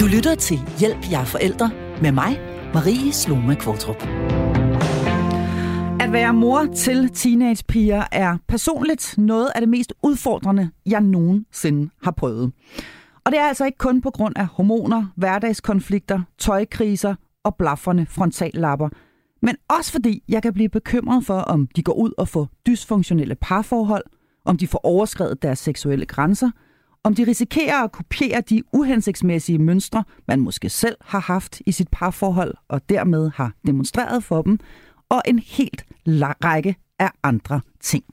Du lytter til Hjælp jer forældre med mig, Marie Sloma Kvartrup. At være mor til teenagepiger er personligt noget af det mest udfordrende, jeg nogensinde har prøvet. Og det er altså ikke kun på grund af hormoner, hverdagskonflikter, tøjkriser og blafferne frontallapper, men også fordi jeg kan blive bekymret for, om de går ud og får dysfunktionelle parforhold, om de får overskrevet deres seksuelle grænser, om de risikerer at kopiere de uhensigtsmæssige mønstre, man måske selv har haft i sit parforhold, og dermed har demonstreret for dem, og en helt række af andre ting.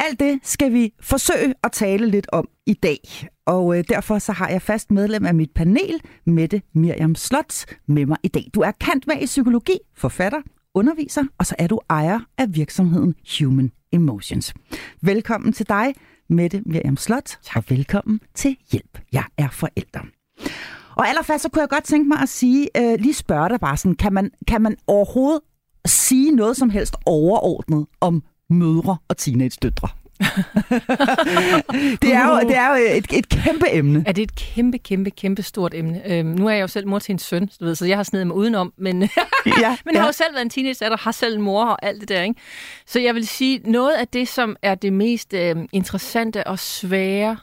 Alt det skal vi forsøge at tale lidt om i dag. Og øh, derfor så har jeg fast medlem af mit panel, Mette Miriam Slot, med mig i dag. Du er kant med i psykologi, forfatter, underviser, og så er du ejer af virksomheden Human Emotions. Velkommen til dig, Mette Miriam Slot, og velkommen til Hjælp. Jeg er forælder. Og allerførst så kunne jeg godt tænke mig at sige, øh, lige spørge dig bare sådan, kan man, kan man overhovedet sige noget som helst overordnet om mødre og teenage-døtre? det, er jo, det er jo et, et kæmpe emne. Er det et kæmpe, kæmpe, kæmpe stort emne? Øhm, nu er jeg jo selv mor til en søn, du ved, så jeg har snedet mig udenom, men, ja, men jeg ja. har jo selv været en teenager, har selv en mor og alt det der. Ikke? Så jeg vil sige, noget af det, som er det mest øh, interessante og svære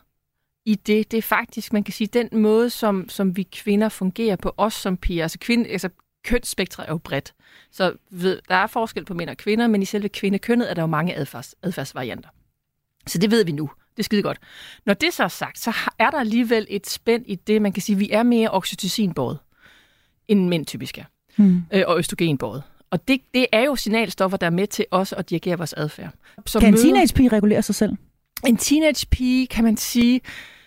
i det, det er faktisk, man kan sige, den måde, som, som vi kvinder fungerer på os som piger. Altså, kvinde, altså kønsspektret er jo bredt. Så ved, der er forskel på mænd og kvinder, men i selve kvindekønnet er der jo mange adfærds, adfærdsvarianter. Så det ved vi nu. Det er skide godt. Når det så er sagt, så er der alligevel et spænd i det, man kan sige, vi er mere oxytocinbåret, end mænd typisk er. Hmm. Øh, og østrogenbåret. Og det, det er jo signalstoffer, der er med til også at dirigere vores adfærd. Så kan en teenagepige regulere sig selv? En teenagepige, kan man sige,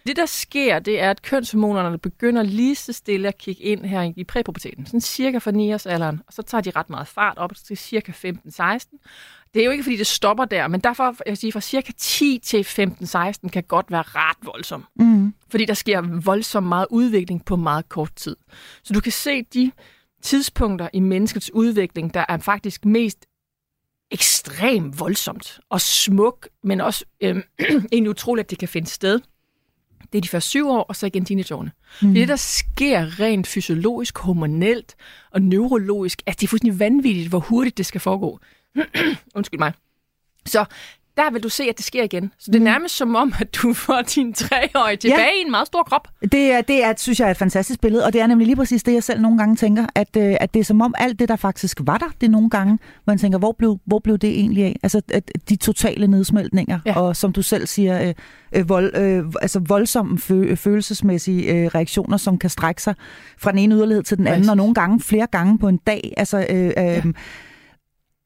det, der sker, det er, at kønshormonerne begynder lige så stille at kigge ind her i præpuberteten. Sådan cirka fra 9 års alderen. Og så tager de ret meget fart op til cirka 15-16. Det er jo ikke, fordi det stopper der, men derfor, jeg sige, fra cirka 10 til 15-16 kan godt være ret voldsom. Mm. Fordi der sker voldsom meget udvikling på meget kort tid. Så du kan se de tidspunkter i menneskets udvikling, der er faktisk mest ekstremt voldsomt og smuk, men også øh, egentlig utroligt, at det kan finde sted. Det er de første syv år, og så igen teenageårene. Mm. Det, der sker rent fysiologisk, hormonelt og neurologisk, at det er fuldstændig vanvittigt, hvor hurtigt det skal foregå. Undskyld mig. Så der vil du se, at det sker igen. Så det er mm. nærmest som om, at du får din treårige tilbage ja. i en meget stor krop. Det er, det er, synes jeg er et fantastisk billede, og det er nemlig lige præcis det, jeg selv nogle gange tænker, at, øh, at det er som om alt det, der faktisk var der, det er nogle gange, hvor man tænker, hvor blev, hvor blev det egentlig af? Altså at de totale nedsmeltninger, ja. og som du selv siger, øh, øh, vold, øh, altså voldsomme fø- følelsesmæssige øh, reaktioner, som kan strække sig fra den ene yderlighed til den anden, og nogle gange flere gange på en dag. Altså, øh, øh, ja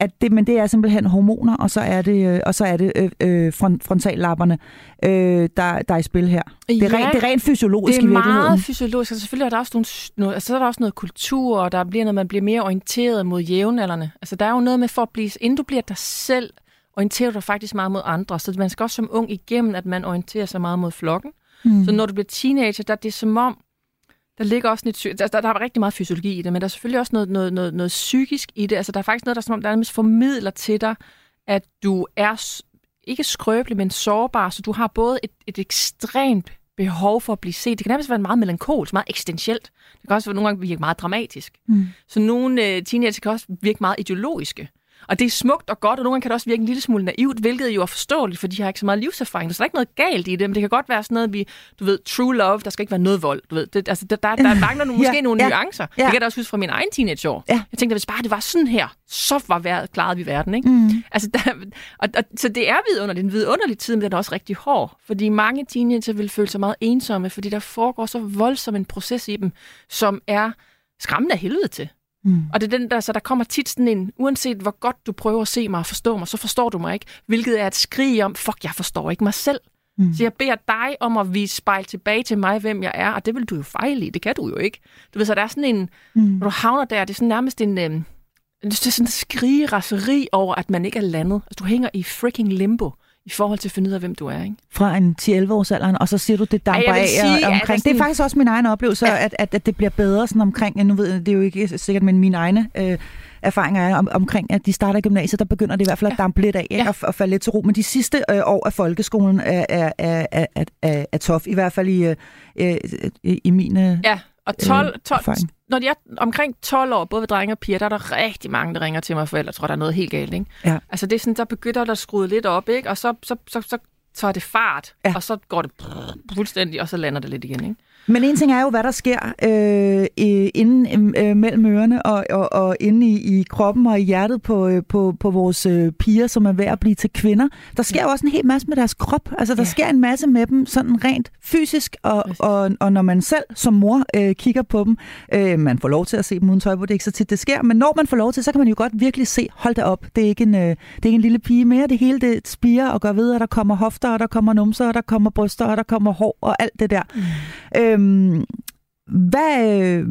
at det, men det er simpelthen hormoner, og så er det, øh, og så er det øh, øh front, frontallapperne, øh, der, der er i spil her. Det er, rent, det er rent fysiologisk Det er meget fysiologisk, og selvfølgelig er der også, nogle, noget, altså, så er der også noget kultur, og der bliver noget, man bliver mere orienteret mod jævnaldrende. Altså der er jo noget med, for at blive, inden du bliver dig selv, orienterer du dig faktisk meget mod andre. Så man skal også som ung igennem, at man orienterer sig meget mod flokken. Mm. Så når du bliver teenager, der er det som om, der ligger også lidt, der, der, der er rigtig meget fysiologi i det, men der er selvfølgelig også noget, noget, noget, noget psykisk i det. Altså, der er faktisk noget, der, som, der er formidler til dig, at du er ikke skrøbelig, men sårbar, så du har både et, et ekstremt behov for at blive set. Det kan nærmest være meget melankolsk, meget eksistentielt. Det kan også være nogle gange virke meget dramatisk. Mm. Så nogle uh, teenager kan også virke meget ideologiske. Og det er smukt og godt, og nogle gange kan det også virke en lille smule naivt, hvilket jo er forståeligt, for de har ikke så meget livserfaring. Der er ikke noget galt i det, men det kan godt være sådan noget, vi, du ved, true love, der skal ikke være noget vold. Du ved, det, altså, der, der, der mangler nogle, måske ja, nogle ja, nuancer. Ja. Det kan jeg da også huske fra min egen teenageår. Ja. Jeg tænkte, hvis bare det var sådan her, så var været, klaret vi verden. Ikke? Mm. Altså, der, og, og, så det er vidunderligt. En vidunderlig tid, men den er også rigtig hård. Fordi mange teenager vil føle sig meget ensomme, fordi der foregår så voldsom en proces i dem, som er skræmmende af helvede til. Mm. Og det er den der, så der kommer tit sådan en, uanset hvor godt du prøver at se mig og forstå mig, så forstår du mig ikke. Hvilket er et skrig om, fuck, jeg forstår ikke mig selv. Mm. Så jeg beder dig om at vise spejl tilbage til mig, hvem jeg er, og det vil du jo fejle i. Det kan du jo ikke. Du ved, så der er sådan en, mm. når du havner der, det er sådan nærmest en, øh, det er sådan en skrige raseri over, at man ikke er landet. Altså, du hænger i freaking limbo i forhold til at finde ud af, hvem du er. Ikke? Fra en 10-11 års alderen, og så siger du, det damper ja, sige, af omkring. Ja, sådan... Det er faktisk også min egen oplevelse, ja. at, at, at det bliver bedre sådan omkring, nu ved jeg, det er jo ikke sikkert, men mine egne øh, erfaringer er om, omkring, at de starter i gymnasiet, der begynder det i hvert fald at dampe lidt af, ja. og, og falde lidt til ro. Men de sidste øh, år af folkeskolen er, er, er, er, er, er, tof, i hvert fald i, øh, i, i mine... Ja, Og 12, øh, 12, erfaring. Når de er omkring 12 år, både ved drenge og piger, der er der rigtig mange, der ringer til mig, forældre tror, der er noget helt galt. Ikke? Ja. Altså det er sådan, der begynder der at skrue lidt op, ikke? og så, så, så, så tager det fart, Ja. ja. og så går det fuldstændig, og så lander det lidt igen. Ikke? Men en ting er jo, hvad der sker øh, inden øh, mellem ørerne og, og, og inde i, i kroppen og i hjertet på, øh, på, på vores øh, piger, som er ved at blive til kvinder. Der sker jo også en hel masse med deres krop. Altså, der Ja. sker en masse med dem, sådan rent fysisk, og, Præcis. og, og når man selv som mor øh, kigger på dem, øh, man får lov til at se dem uden tøj på, det er ikke så tit, det sker, men når man får lov til, så kan man jo godt virkelig se, hold da op, det er ikke en, øh, det er ikke en lille pige mere, det hele det spiger og gør ved, at der kommer hofter, og der kommer numser, og der kommer bryster, og der kommer hår, og alt det der. Mm. Øhm, hvad, øh,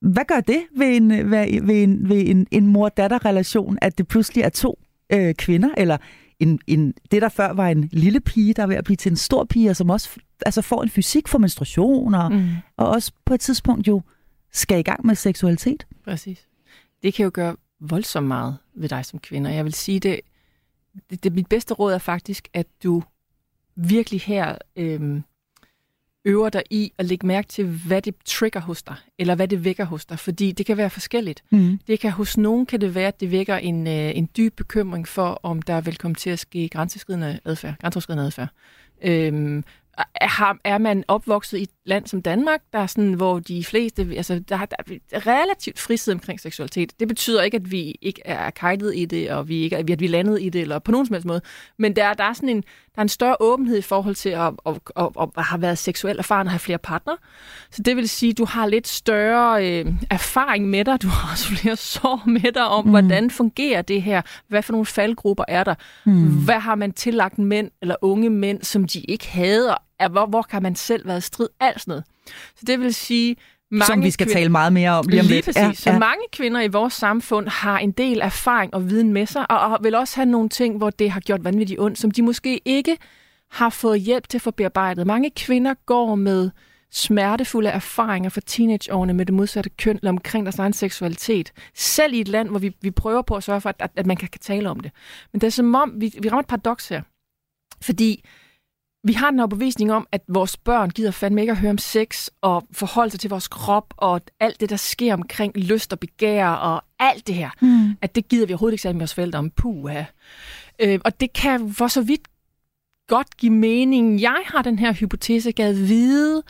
hvad gør det ved en, ved, ved en, ved en, en mor-datter-relation, at det pludselig er to øh, kvinder, eller en, en, det, der før var en lille pige, der er ved at blive til en stor pige, og som også altså får en fysik for menstruation, og, mm. Og også på et tidspunkt jo skal i gang med seksualitet. Præcis. Det kan jo gøre voldsomt meget ved dig som kvinde. Jeg vil sige, det, det, det mit bedste råd er faktisk, at du virkelig her øhm, øver dig i at lægge mærke til, hvad det trigger hos dig, eller hvad det vækker hos dig, fordi det kan være forskelligt. Mm. Det kan hos nogen kan det være, at det vækker en, øh, en dyb bekymring for, om der vil komme til at ske grænseskridende adfærd, grænseoverskridende adfærd. Øhm, har- er man opvokset i et land som Danmark, der er sådan, hvor de fleste, altså der, der er relativt frisid omkring seksualitet. Det betyder ikke, at vi ikke er kajtet i det, og vi ikke vi, at vi er landet i det, eller på nogen som helst måde. Men der, der er sådan en, der er en større åbenhed i forhold til at, at, at, at, at have været seksuelt erfaren og have flere partner. Så det vil sige, at du har lidt større øh, erfaring med dig. Du har også flere sår med dig om, mm. hvordan fungerer det her? Hvad for nogle faldgrupper er der? Mm. Hvad har man tillagt mænd eller unge mænd, som de ikke havde? Og er- hvor, hvor kan man selv være i strid? Alt sådan noget. Så det vil sige, mange Som vi skal kvinder- tale meget mere om lige om Lige lidt. præcis. Ja, så mange kvinder i vores samfund har en del erfaring og viden med sig, og, og vil også have nogle ting, hvor det har gjort vanvittigt ondt, som de måske ikke har fået hjælp til at få bearbejdet. Mange kvinder går med smertefulde erfaringer fra teenageårene med det modsatte køn eller omkring deres egen seksualitet. Selv i et land, hvor vi, vi prøver på at sørge for, at, at man kan, kan tale om det. Men det er som om, vi, vi rammer et paradoks her. Fordi vi har en overbevisning om, at vores børn gider fandme ikke at høre om sex og forholde sig til vores krop og alt det, der sker omkring lyst og begær og alt det her. Mm. At det gider vi overhovedet ikke sige med vores forældre om. Puha. Øh, og det kan for så vidt godt give mening. Jeg har den her hypotese, gad vide,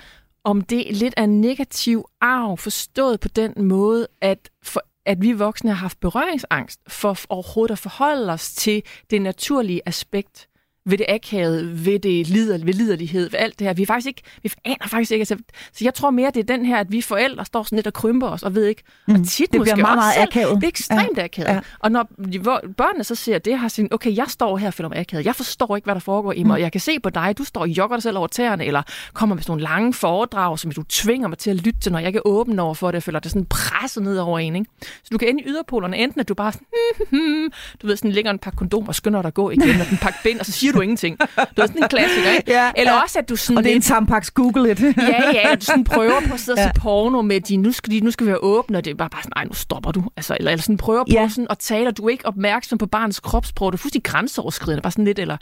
om det er lidt af en negativ arv, forstået på den måde, at, for, at vi voksne har haft berøringsangst for overhovedet at forholde os til det naturlige aspekt ved det akavet, ved det lider, ved liderlighed, ved alt det her. Vi, er faktisk ikke, vi aner faktisk ikke. Altså, så jeg tror mere, det er den her, at vi forældre står sådan lidt og krymper os, og ved ikke. Og Mm. tit Det måske bliver meget, meget selv. akavet. Det er ekstremt ja. akavet. Ja. Og når børnene så ser det, har sin, okay, jeg står her og føler mig akavet. Jeg forstår ikke, hvad der foregår i mig. Mm. Jeg kan se på dig, du står og jogger dig selv over tæerne, eller kommer med sådan nogle lange foredrag, som du tvinger mig til at lytte til, når jeg ikke er åben over for det, og føler det sådan presset ned over en. Ikke? Så du kan ende i yderpolerne, enten at du bare sådan, du ved, sådan ligger en pakke kondom og skynder dig at gå igen, og den pakke bind, og så siger du ingenting. Du ved, sådan en klassiker, ikke? Ja, Eller ja. også, at du sådan Og det er en lidt- tampaks Google it. ja, ja, du sådan prøver på at sidde og Ja. se porno med de, nu skal, de, nu skal vi være åbne, og det er bare, bare sådan, nej, nu stopper du. Altså, eller, eller sådan prøver på Ja. sådan at tale, og du er ikke opmærksom på barnets kropssprog, du er fuldstændig grænseoverskridende, bare sådan lidt, eller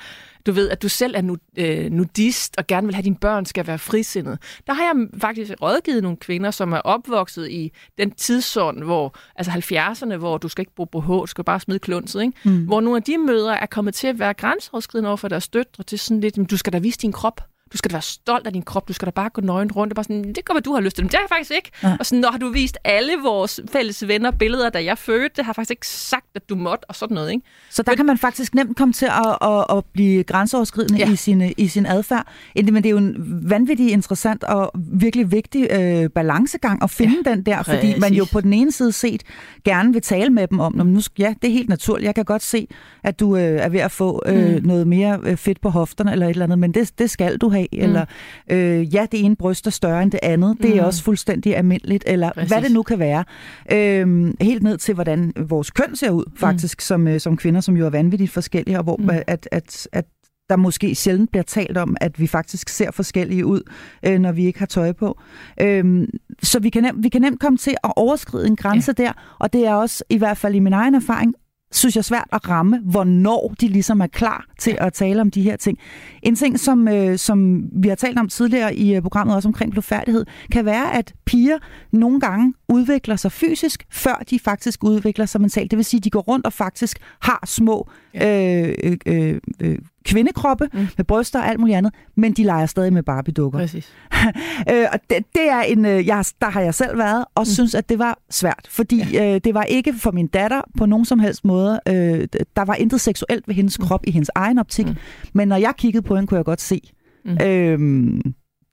du ved, at du selv er nu, øh, nudist, og gerne vil have, at dine børn skal være frisindede. Der har jeg faktisk rådgivet nogle kvinder, som er opvokset i den tidszone, hvor, altså 70'erne, hvor du skal ikke bruge BH, du skal bare smide klunset, ikke? Mm. hvor nogle af de mødre er kommet til at være grænseoverskridende over for deres døtre, til sådan lidt, "Men du skal da vise din krop. Du skal da være stolt af din krop. Du skal da bare gå nøgen rundt. Er bare sådan, det hvad du har lyst til. Men det har jeg faktisk ikke. Ja. Og sådan, når har du vist alle vores fælles venner billeder, da jeg fødte, det har jeg faktisk ikke sagt, at du måtte, og sådan noget, ikke? Så der kan man faktisk nemt komme til at, at, at blive grænseoverskridende ja. I, sin, i sin adfærd. Men det er jo en vanvittig interessant og virkelig vigtig øh, balancegang at finde ja, den der, fordi man præcis. jo på den ene side set gerne vil tale med dem om, "Nå, men nu, ja, det er helt naturligt, jeg kan godt se, at du øh, er ved at få øh, mm. noget mere øh, fedt på hofterne eller et eller andet, men det, det skal du have. Mm. Eller øh, ja, det ene bryst er større end det andet, det er Mm. også fuldstændig almindeligt, eller Præcis. hvad det nu kan være. Øh, helt ned til, hvordan vores køn ser ud, faktisk, mm. som, øh, som kvinder, som jo er vanvittigt forskellige, og hvor mm. Mm. at, at, at der måske sjældent bliver talt om, at vi faktisk ser forskellige ud, øh, når vi ikke har tøj på. Øhm, så vi kan, nemt, vi kan nemt komme til at overskride en grænse ja. der, og det er også, i hvert fald i min egen erfaring, synes jeg, svært at ramme, hvornår de ligesom er klar til at tale om de her ting. En ting, som, øh, som vi har talt om tidligere i øh, programmet, også omkring blodfærdighed, kan være, at piger nogle gange udvikler sig fysisk, før de faktisk udvikler sig mentalt. Det vil sige, at de går rundt og faktisk har små øh, øh, øh, øh kvindekroppe mm. med bryster og alt muligt andet, men de leger stadig med Barbie-dukker. Præcis. øh, og det, det er en, øh, jeg, der har jeg selv været, og mm. synes, at det var svært, fordi ja. øh, det var ikke for min datter på nogen som helst måde. Øh, der var intet seksuelt ved hendes mm. krop i hendes egen optik, mm. men når jeg kiggede på hende, kunne jeg godt se, mm. øh,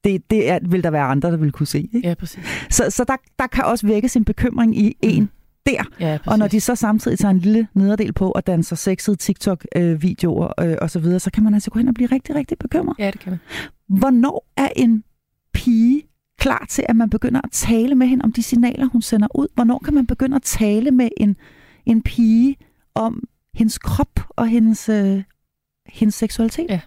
det, det er, vil der være andre, der vil kunne se. Ikke? Ja, præcis. Så, så der, der kan også vække sin bekymring i mm. Der. Ja, og når de så samtidig tager en lille nederdel på og danser sexede TikTok-videoer øh, og så videre, så kan man altså gå hen og blive rigtig, rigtig bekymret. Ja, det kan man. Hvornår er en pige klar til, at man begynder at tale med hende om de signaler, hun sender ud? Hvornår kan man begynde at tale med en, en pige om hendes krop og hendes, øh, hendes seksualitet? Ja.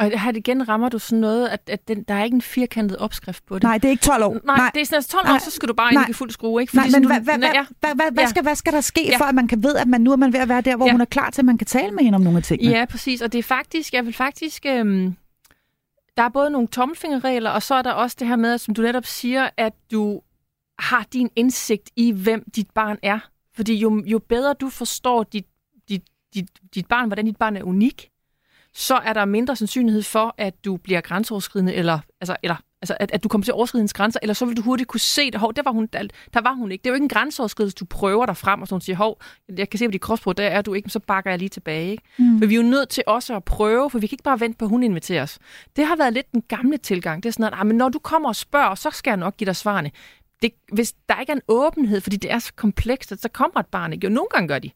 Og her igen rammer du sådan noget, at, at den, der er ikke en firkantet opskrift på det. Nej, det er ikke 12 år. Nej, nej. det er sådan, at 12 nej. år, så skal du bare ind i fuld skrue. Ikke? Fordi nej, men hvad, hvad, hvad, hvad, hvad, hvad, skal, hvad skal der ske, ja. for at man kan ved, at man nu er man ved at være der, hvor ja. hun er klar til, at man kan tale med hende om nogle af tingene? Ja, præcis. Og det er faktisk, jeg vil faktisk... Øhm, der er både nogle tommelfingerregler, og så er der også det her med, som du netop siger, at du har din indsigt i, hvem dit barn er. Fordi jo, jo bedre du forstår dit, dit, dit, dit barn, hvordan dit barn er unik, så er der mindre sandsynlighed for, at du bliver grænseoverskridende, eller, altså, eller altså, at, at du kommer til at overskride hendes grænser, eller så vil du hurtigt kunne se det. Hov, der var hun, der, der var hun ikke. Det er jo ikke en grænseoverskridelse, du prøver dig frem, og så siger, hov, jeg kan se på dit kropsprog, der er du ikke, så bakker jeg lige tilbage. Ikke? Mm. For vi er jo nødt til også at prøve, for vi kan ikke bare vente på, at hun inviterer os. Det har været lidt den gamle tilgang. Det er sådan, at ah, men når du kommer og spørger, så skal jeg nok give dig svarene. Det, hvis der ikke er en åbenhed, fordi det er så komplekst, så kommer et barn ikke. Jo, nogle gange gør de.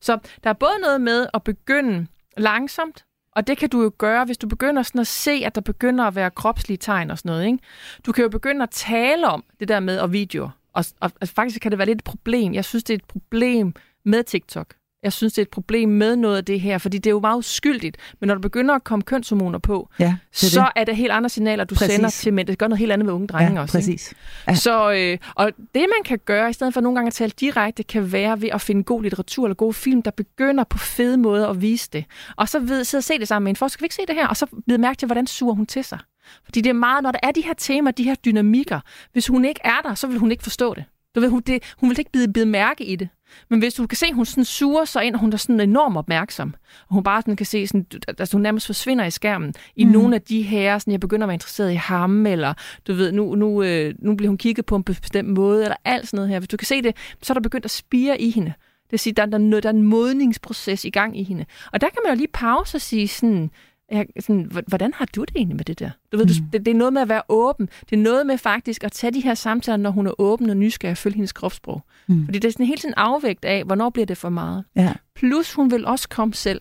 Så der er både noget med at begynde langsomt, og det kan du jo gøre, hvis du begynder sådan at se, at der begynder at være kropslige tegn og sådan noget. Ikke? Du kan jo begynde at tale om det der med og videoer. Og, og, og faktisk kan det være lidt et problem. Jeg synes, det er et problem med TikTok. Jeg synes, det er et problem med noget af det her, fordi det er jo meget uskyldigt. Men når du begynder at komme kønshormoner på, ja, det er så det. er det helt andre signaler, du præcis. sender til mænd. Det gør noget helt andet med unge drenge ja, også. Præcis. Ja. Så, øh, og det man kan gøre, i stedet for nogle gange at tale direkte, kan være ved at finde god litteratur eller god film, der begynder på fede måder at vise det. Og så ved, sidde og se det sammen med en. For skal vi ikke se det her? Og så blive mærke til, hvordan suger hun til sig. Fordi det er meget, når der er de her temaer, de her dynamikker. Hvis hun ikke er der, så vil hun ikke forstå det. Du ved, hun, det, hun vil ikke bide, bide mærke i det. Men hvis du kan se, at hun sådan suger sig ind, og hun er sådan enormt opmærksom, og hun bare sådan kan se, sådan, altså hun nærmest forsvinder i skærmen, i mm. nogle af de her, sådan, jeg begynder at være interesseret i ham, eller du ved, nu, nu, øh, nu bliver hun kigget på en bestemt måde, eller alt sådan noget her. Hvis du kan se det, så er der begyndt at spire i hende. Det vil sige, der, der, der er en modningsproces i gang i hende. Og der kan man jo lige pause og sige sådan, jeg, sådan, hvordan har du det egentlig med det der? Du ved, mm. du, det, det er noget med at være åben. Det er noget med faktisk at tage de her samtaler, når hun er åben og nysgerrig og følge hendes kropssprog. Mm. Fordi det er sådan helt sådan afvægt af, hvornår bliver det for meget. Ja. Plus hun vil også komme selv.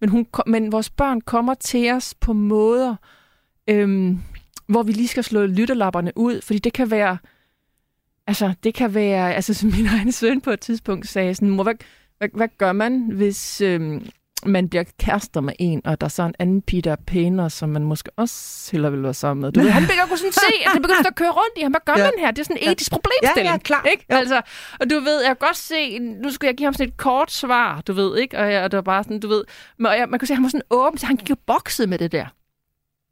Men, hun, men vores børn kommer til os på måder, øhm, hvor vi lige skal slå lytterlapperne ud, fordi det kan være, altså det kan være, altså som min egen søn på et tidspunkt sagde sådan, mor, hvad, hvad, hvad gør man, hvis, øhm, man bliver kærester med en, og der er så en anden pige, der er pænere, som man måske også hellere vil være sammen med. Du ved, han begynder at kunne sådan se, at det begynder at køre rundt i ham. Hvad gør ja. man her? Det er sådan en etisk problemstilling. Ja, ja, klar. Ikke? Altså, og du ved, jeg kan godt se, nu skulle jeg give ham sådan et kort svar, du ved, ikke? Og, jeg, og det var bare sådan, du ved, og jeg, man kunne se, at han var sådan åben, så han gik jo bokset med det der.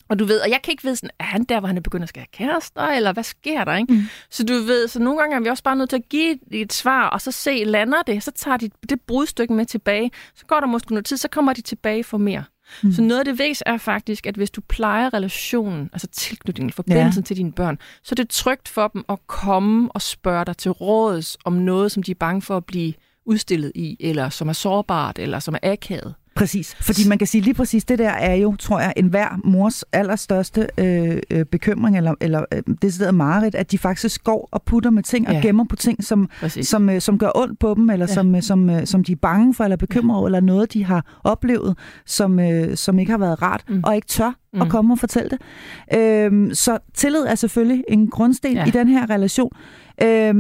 Og du ved, og jeg kan ikke vide sådan, er han der, hvor han er begyndt at skære kærester, eller hvad sker der, ikke? Mm. Så du ved, så nogle gange er vi også bare nødt til at give et svar, og så se, lander det, så tager de det brudstykke med tilbage, så går der måske noget tid, så kommer de tilbage for mere. Mm. Så noget af det væs er faktisk, at hvis du plejer relationen, altså tilknytningen, forbindelsen ja. til dine børn, så er det trygt for dem at komme og spørge dig til råds om noget, som de er bange for at blive udstillet i, eller som er sårbart, eller som er akavet. Præcis, fordi man kan sige lige præcis, det der er jo, tror jeg, en hver mors allerstørste øh, øh, bekymring, eller, eller øh, det sidder meget, at de faktisk går og putter med ting ja. og gemmer på ting, som, som, øh, som gør ondt på dem, eller ja. som, øh, som, øh, som de er bange for, eller bekymret ja. eller noget, de har oplevet, som, øh, som ikke har været rart, mm. og ikke tør mm. at komme og fortælle det. Øh, så tillid er selvfølgelig en grundsten ja. i den her relation. Øh,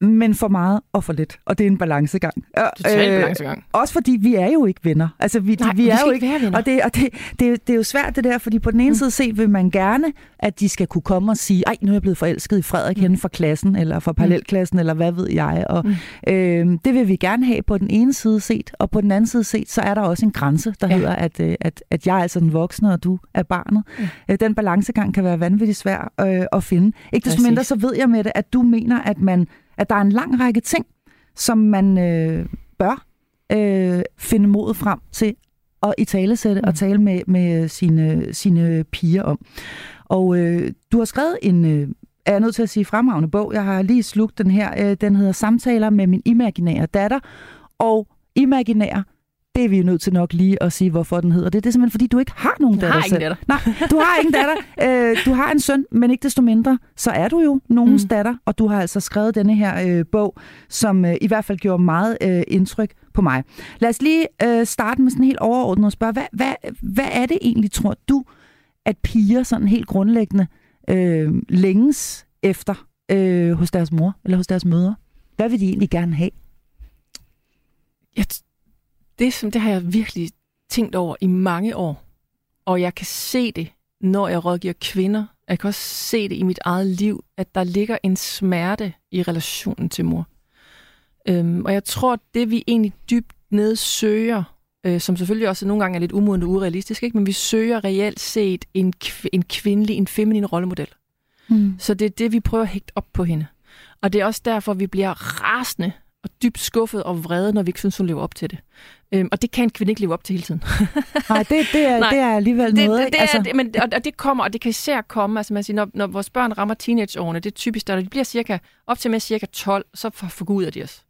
men for meget og for lidt. Og det er en balancegang. Total øh, balancegang. Også fordi vi er jo ikke venner. Altså, vi, Nej, vi, vi er jo ikke være venner. Og, det, og det, det, det er jo svært det der, fordi på den ene mm. side set vil man gerne, at de skal kunne komme og sige, ej, nu er jeg blevet forelsket i Frederik mm. henne fra klassen, eller fra parallelklassen, mm. eller hvad ved jeg. Og mm. øh, det vil vi gerne have på den ene side set, og på den anden side set, så er der også en grænse, der ja. hedder, at, øh, at, at jeg er altså den voksne, og du er barnet. Mm. Den balancegang kan være vanvittigt svær øh, at finde. Ikke desto mindre, så ved jeg med det, at du mener, at man at der er en lang række ting, som man øh, bør øh, finde modet frem til at i tale sætte mm. og tale med, med sine, sine piger om. Og øh, du har skrevet en, øh, er jeg nødt til at sige, fremragende bog. Jeg har lige slugt den her. Øh, den hedder Samtaler med min imaginære datter. Og imaginær det er vi nødt til nok lige at sige, hvorfor den hedder det. Det er simpelthen, fordi du ikke har nogen datter har selv. Datter. Nej, du har ingen datter. Øh, du har en søn, men ikke desto mindre, så er du jo nogens mm. datter, og du har altså skrevet denne her øh, bog, som øh, i hvert fald gjorde meget øh, indtryk på mig. Lad os lige øh, starte med sådan helt overordnet og spørge, hvad, hvad, hvad er det egentlig, tror du, at piger sådan helt grundlæggende øh, længes efter øh, hos deres mor eller hos deres mødre? Hvad vil de egentlig gerne have? Jeg det, som, det har jeg virkelig tænkt over i mange år. Og jeg kan se det, når jeg rådgiver kvinder. Jeg kan også se det i mit eget liv, at der ligger en smerte i relationen til mor. Øhm, og jeg tror, det vi egentlig dybt ned søger, øh, som selvfølgelig også nogle gange er lidt umodent og urealistisk, ikke? men vi søger reelt set en, kv- en kvindelig, en feminin rollemodel. Mm. Så det er det, vi prøver at hægte op på hende. Og det er også derfor, vi bliver rasende og dybt skuffet og vrede, når vi ikke synes, hun lever op til det. Øhm, og det kan en kvinde ikke leve op til hele tiden. Nej, det, det, er, Nej, det er alligevel det, noget. Det, det altså. er, men, og, og det kommer, og det kan især komme, altså man siger, når, når vores børn rammer teenageårene, det er typisk, der de bliver cirka, op til med cirka 12, så forguder de os.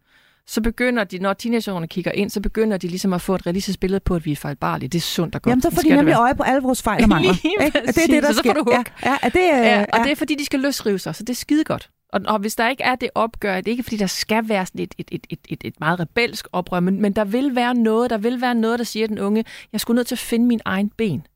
Så begynder de, når teenageårene kigger ind, så begynder de ligesom at få et realistisk billede på, at vi er fejlbarlige. Det er sundt og godt. Jamen, så får de nemlig øje på alle vores fejl og mangler. Lige det er det, der så, så får du hug. Ja, ja, er det, øh, ja, og ja. det er, fordi de skal løsrive sig, så det er skide godt. Og, og hvis der ikke er det opgør, det er ikke fordi, der skal være sådan et, et, et, et, et, et meget rebelsk oprør, men, men der vil være noget, der vil være noget, der siger den unge, jeg skulle nødt til at finde min egen ben.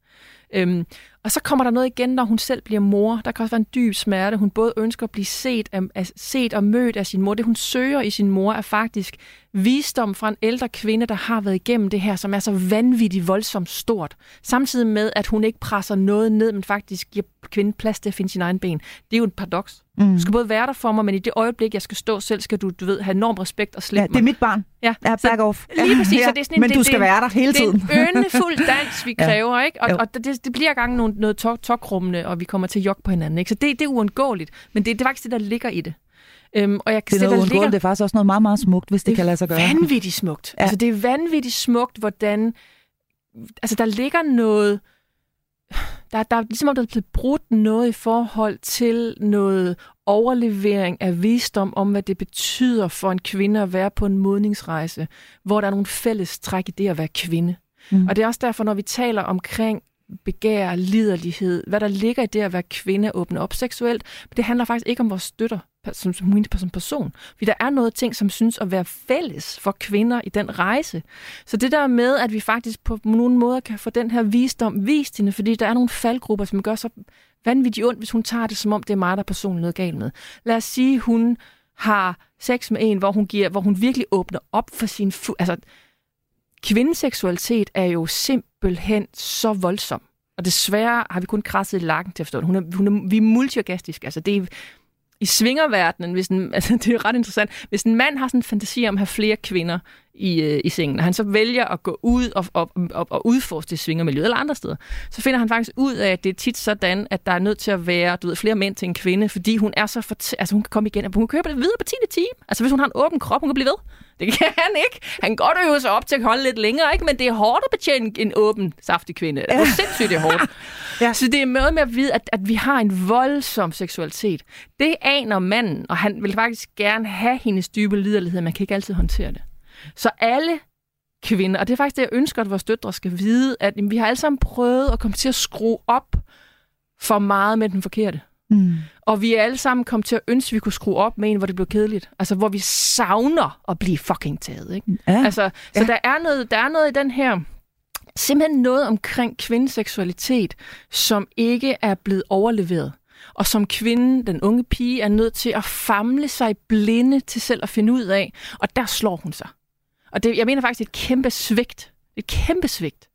Øhm, og så kommer der noget igen, når hun selv bliver mor. Der kan også være en dyb smerte. Hun både ønsker at blive set, af, set og mødt af sin mor. Det, hun søger i sin mor, er faktisk visdom fra en ældre kvinde, der har været igennem det her, som er så vanvittigt voldsomt stort. Samtidig med, at hun ikke presser noget ned, men faktisk giver kvinden plads til at finde sin egen ben. Det er jo et paradoks. Mm. Du skal både være der for mig, men i det øjeblik, jeg skal stå selv, skal du, du ved, have enorm respekt og slippe ja, det er mit barn. Ja, ja back så, off. Lige præcis. Ja. Så det er sådan en, men det, du skal det, være der hele tiden. Det er en øndefuld dans, vi kræver, ja. ikke? Og, og det, det bliver gange nogle, noget tok, tokrummende, og vi kommer til at jogge på hinanden, ikke? Så det, det er uundgåeligt. Men det, det er faktisk det, der ligger i det. Øhm, og jeg kan det er noget ligger... det er faktisk også noget meget, meget smukt, hvis det, det kan lade sig gøre. Er vanvittigt smukt. Ja. Altså, det er vanvittigt smukt, hvordan... Altså, der ligger noget... Der, der er ligesom om, der er blevet brudt noget i forhold til noget overlevering af visdom om, hvad det betyder for en kvinde at være på en modningsrejse, hvor der er nogle fælles træk i det at være kvinde. Mm. Og det er også derfor, når vi taler omkring begær, liderlighed, hvad der ligger i det at være kvinde, åbne op seksuelt. Men det handler faktisk ikke om vores støtter som, som, som person. Fordi der er noget ting, som synes at være fælles for kvinder i den rejse. Så det der med, at vi faktisk på nogle måder kan få den her visdom vist hende, fordi der er nogle faldgrupper, som gør så vanvittigt ondt, hvis hun tager det, som om det er mig, der personligt noget galt med. Lad os sige, hun har sex med en, hvor hun, giver, hvor hun virkelig åbner op for sin... Fu- altså, kvindeseksualitet er jo simpelthen så voldsom. Og desværre har vi kun krasset i lakken til at forstå det. Hun er, hun er, vi er multiorgastiske. Altså, det er, i svingerverdenen, hvis en, altså, det er ret interessant, hvis en mand har sådan en fantasi om at have flere kvinder i, øh, i sengen, og han så vælger at gå ud og, og, og, og udforske det svingermiljø eller andre steder, så finder han faktisk ud af, at det er tit sådan, at der er nødt til at være du ved, flere mænd til en kvinde, fordi hun er så for, altså hun kan komme igen, hun kan køre det videre på 10. time. Altså hvis hun har en åben krop, hun kan blive ved. Det kan han ikke. Han kan godt øve sig op til at holde lidt længere, ikke? men det er hårdt at betjene en åben, saftig kvinde. Det er sindssygt det er hårdt. ja. Så det er noget med at vide, at, at vi har en voldsom seksualitet. Det aner manden, og han vil faktisk gerne have hendes dybe liderlighed, man kan ikke altid håndtere det. Så alle kvinder, og det er faktisk det, jeg ønsker, at vores døtre skal vide, at jamen, vi har alle sammen prøvet at komme til at skrue op for meget med den forkerte. Mm. Og vi er alle sammen kommet til at ønske, at vi kunne skrue op med en, hvor det blev kedeligt. Altså, hvor vi savner at blive fucking taget. Ikke? Ja. Altså, så ja. der, er noget, der er noget i den her... Simpelthen noget omkring kvindeseksualitet, som ikke er blevet overleveret. Og som kvinde, den unge pige, er nødt til at famle sig blinde til selv at finde ud af. Og der slår hun sig. Og det, jeg mener faktisk, et kæmpe svigt. Et kæmpe svigt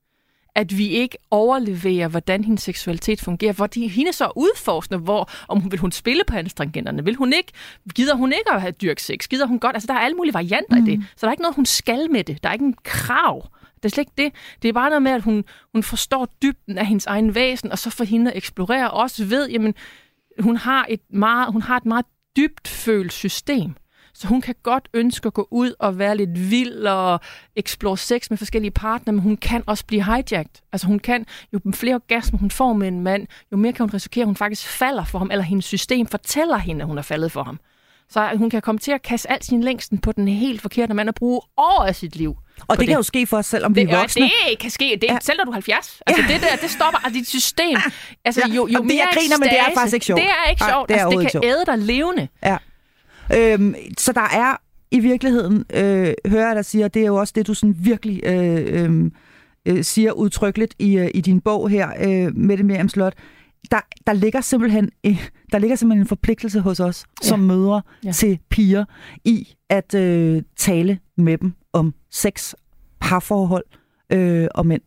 at vi ikke overleverer, hvordan hendes seksualitet fungerer, fordi hende så udforskende, hvor, om hun vil hun spille på stringenterne, vil hun ikke, gider hun ikke at have dyrk sex, gider hun godt, altså der er alle mulige varianter mm. i det, så der er ikke noget, hun skal med det, der er ikke en krav, det er slet ikke det. Det er bare noget med, at hun, hun forstår dybden af hendes egen væsen, og så får hende at eksplorere, og også ved, jamen, hun har et meget, hun har et meget dybt følt system. Så hun kan godt ønske at gå ud og være lidt vild og explore sex med forskellige partnere, men hun kan også blive hijacked. Altså hun kan, jo flere orgasmer hun får med en mand, jo mere kan hun risikere, at hun faktisk falder for ham, eller hendes system fortæller hende, at hun er faldet for ham. Så hun kan komme til at kaste al sin længsten på den helt forkerte mand og bruge år af sit liv. Og det, det kan jo ske for os selv, om vi er voksne. Det kan ske. Det ja. Selv når du er 70. Altså det der, det stopper altså, dit system. Altså jo, jo Jamen, det, mere jeg griner, men det er faktisk ikke sjovt. Det er ikke sjovt. Ej, det, er altså, det kan sjovt. æde dig levende. Ja. Øhm, så der er i virkeligheden, øh, hører jeg dig sige, og det er jo også det, du sådan virkelig øh, øh, øh siger udtrykkeligt i, øh, i din bog her, øh, Mette Miriam Slot, der, der, ligger simpelthen, øh, der ligger simpelthen en forpligtelse hos os ja. som mødre ja. til piger i at øh, tale med dem om sex, parforhold øh, og mænd.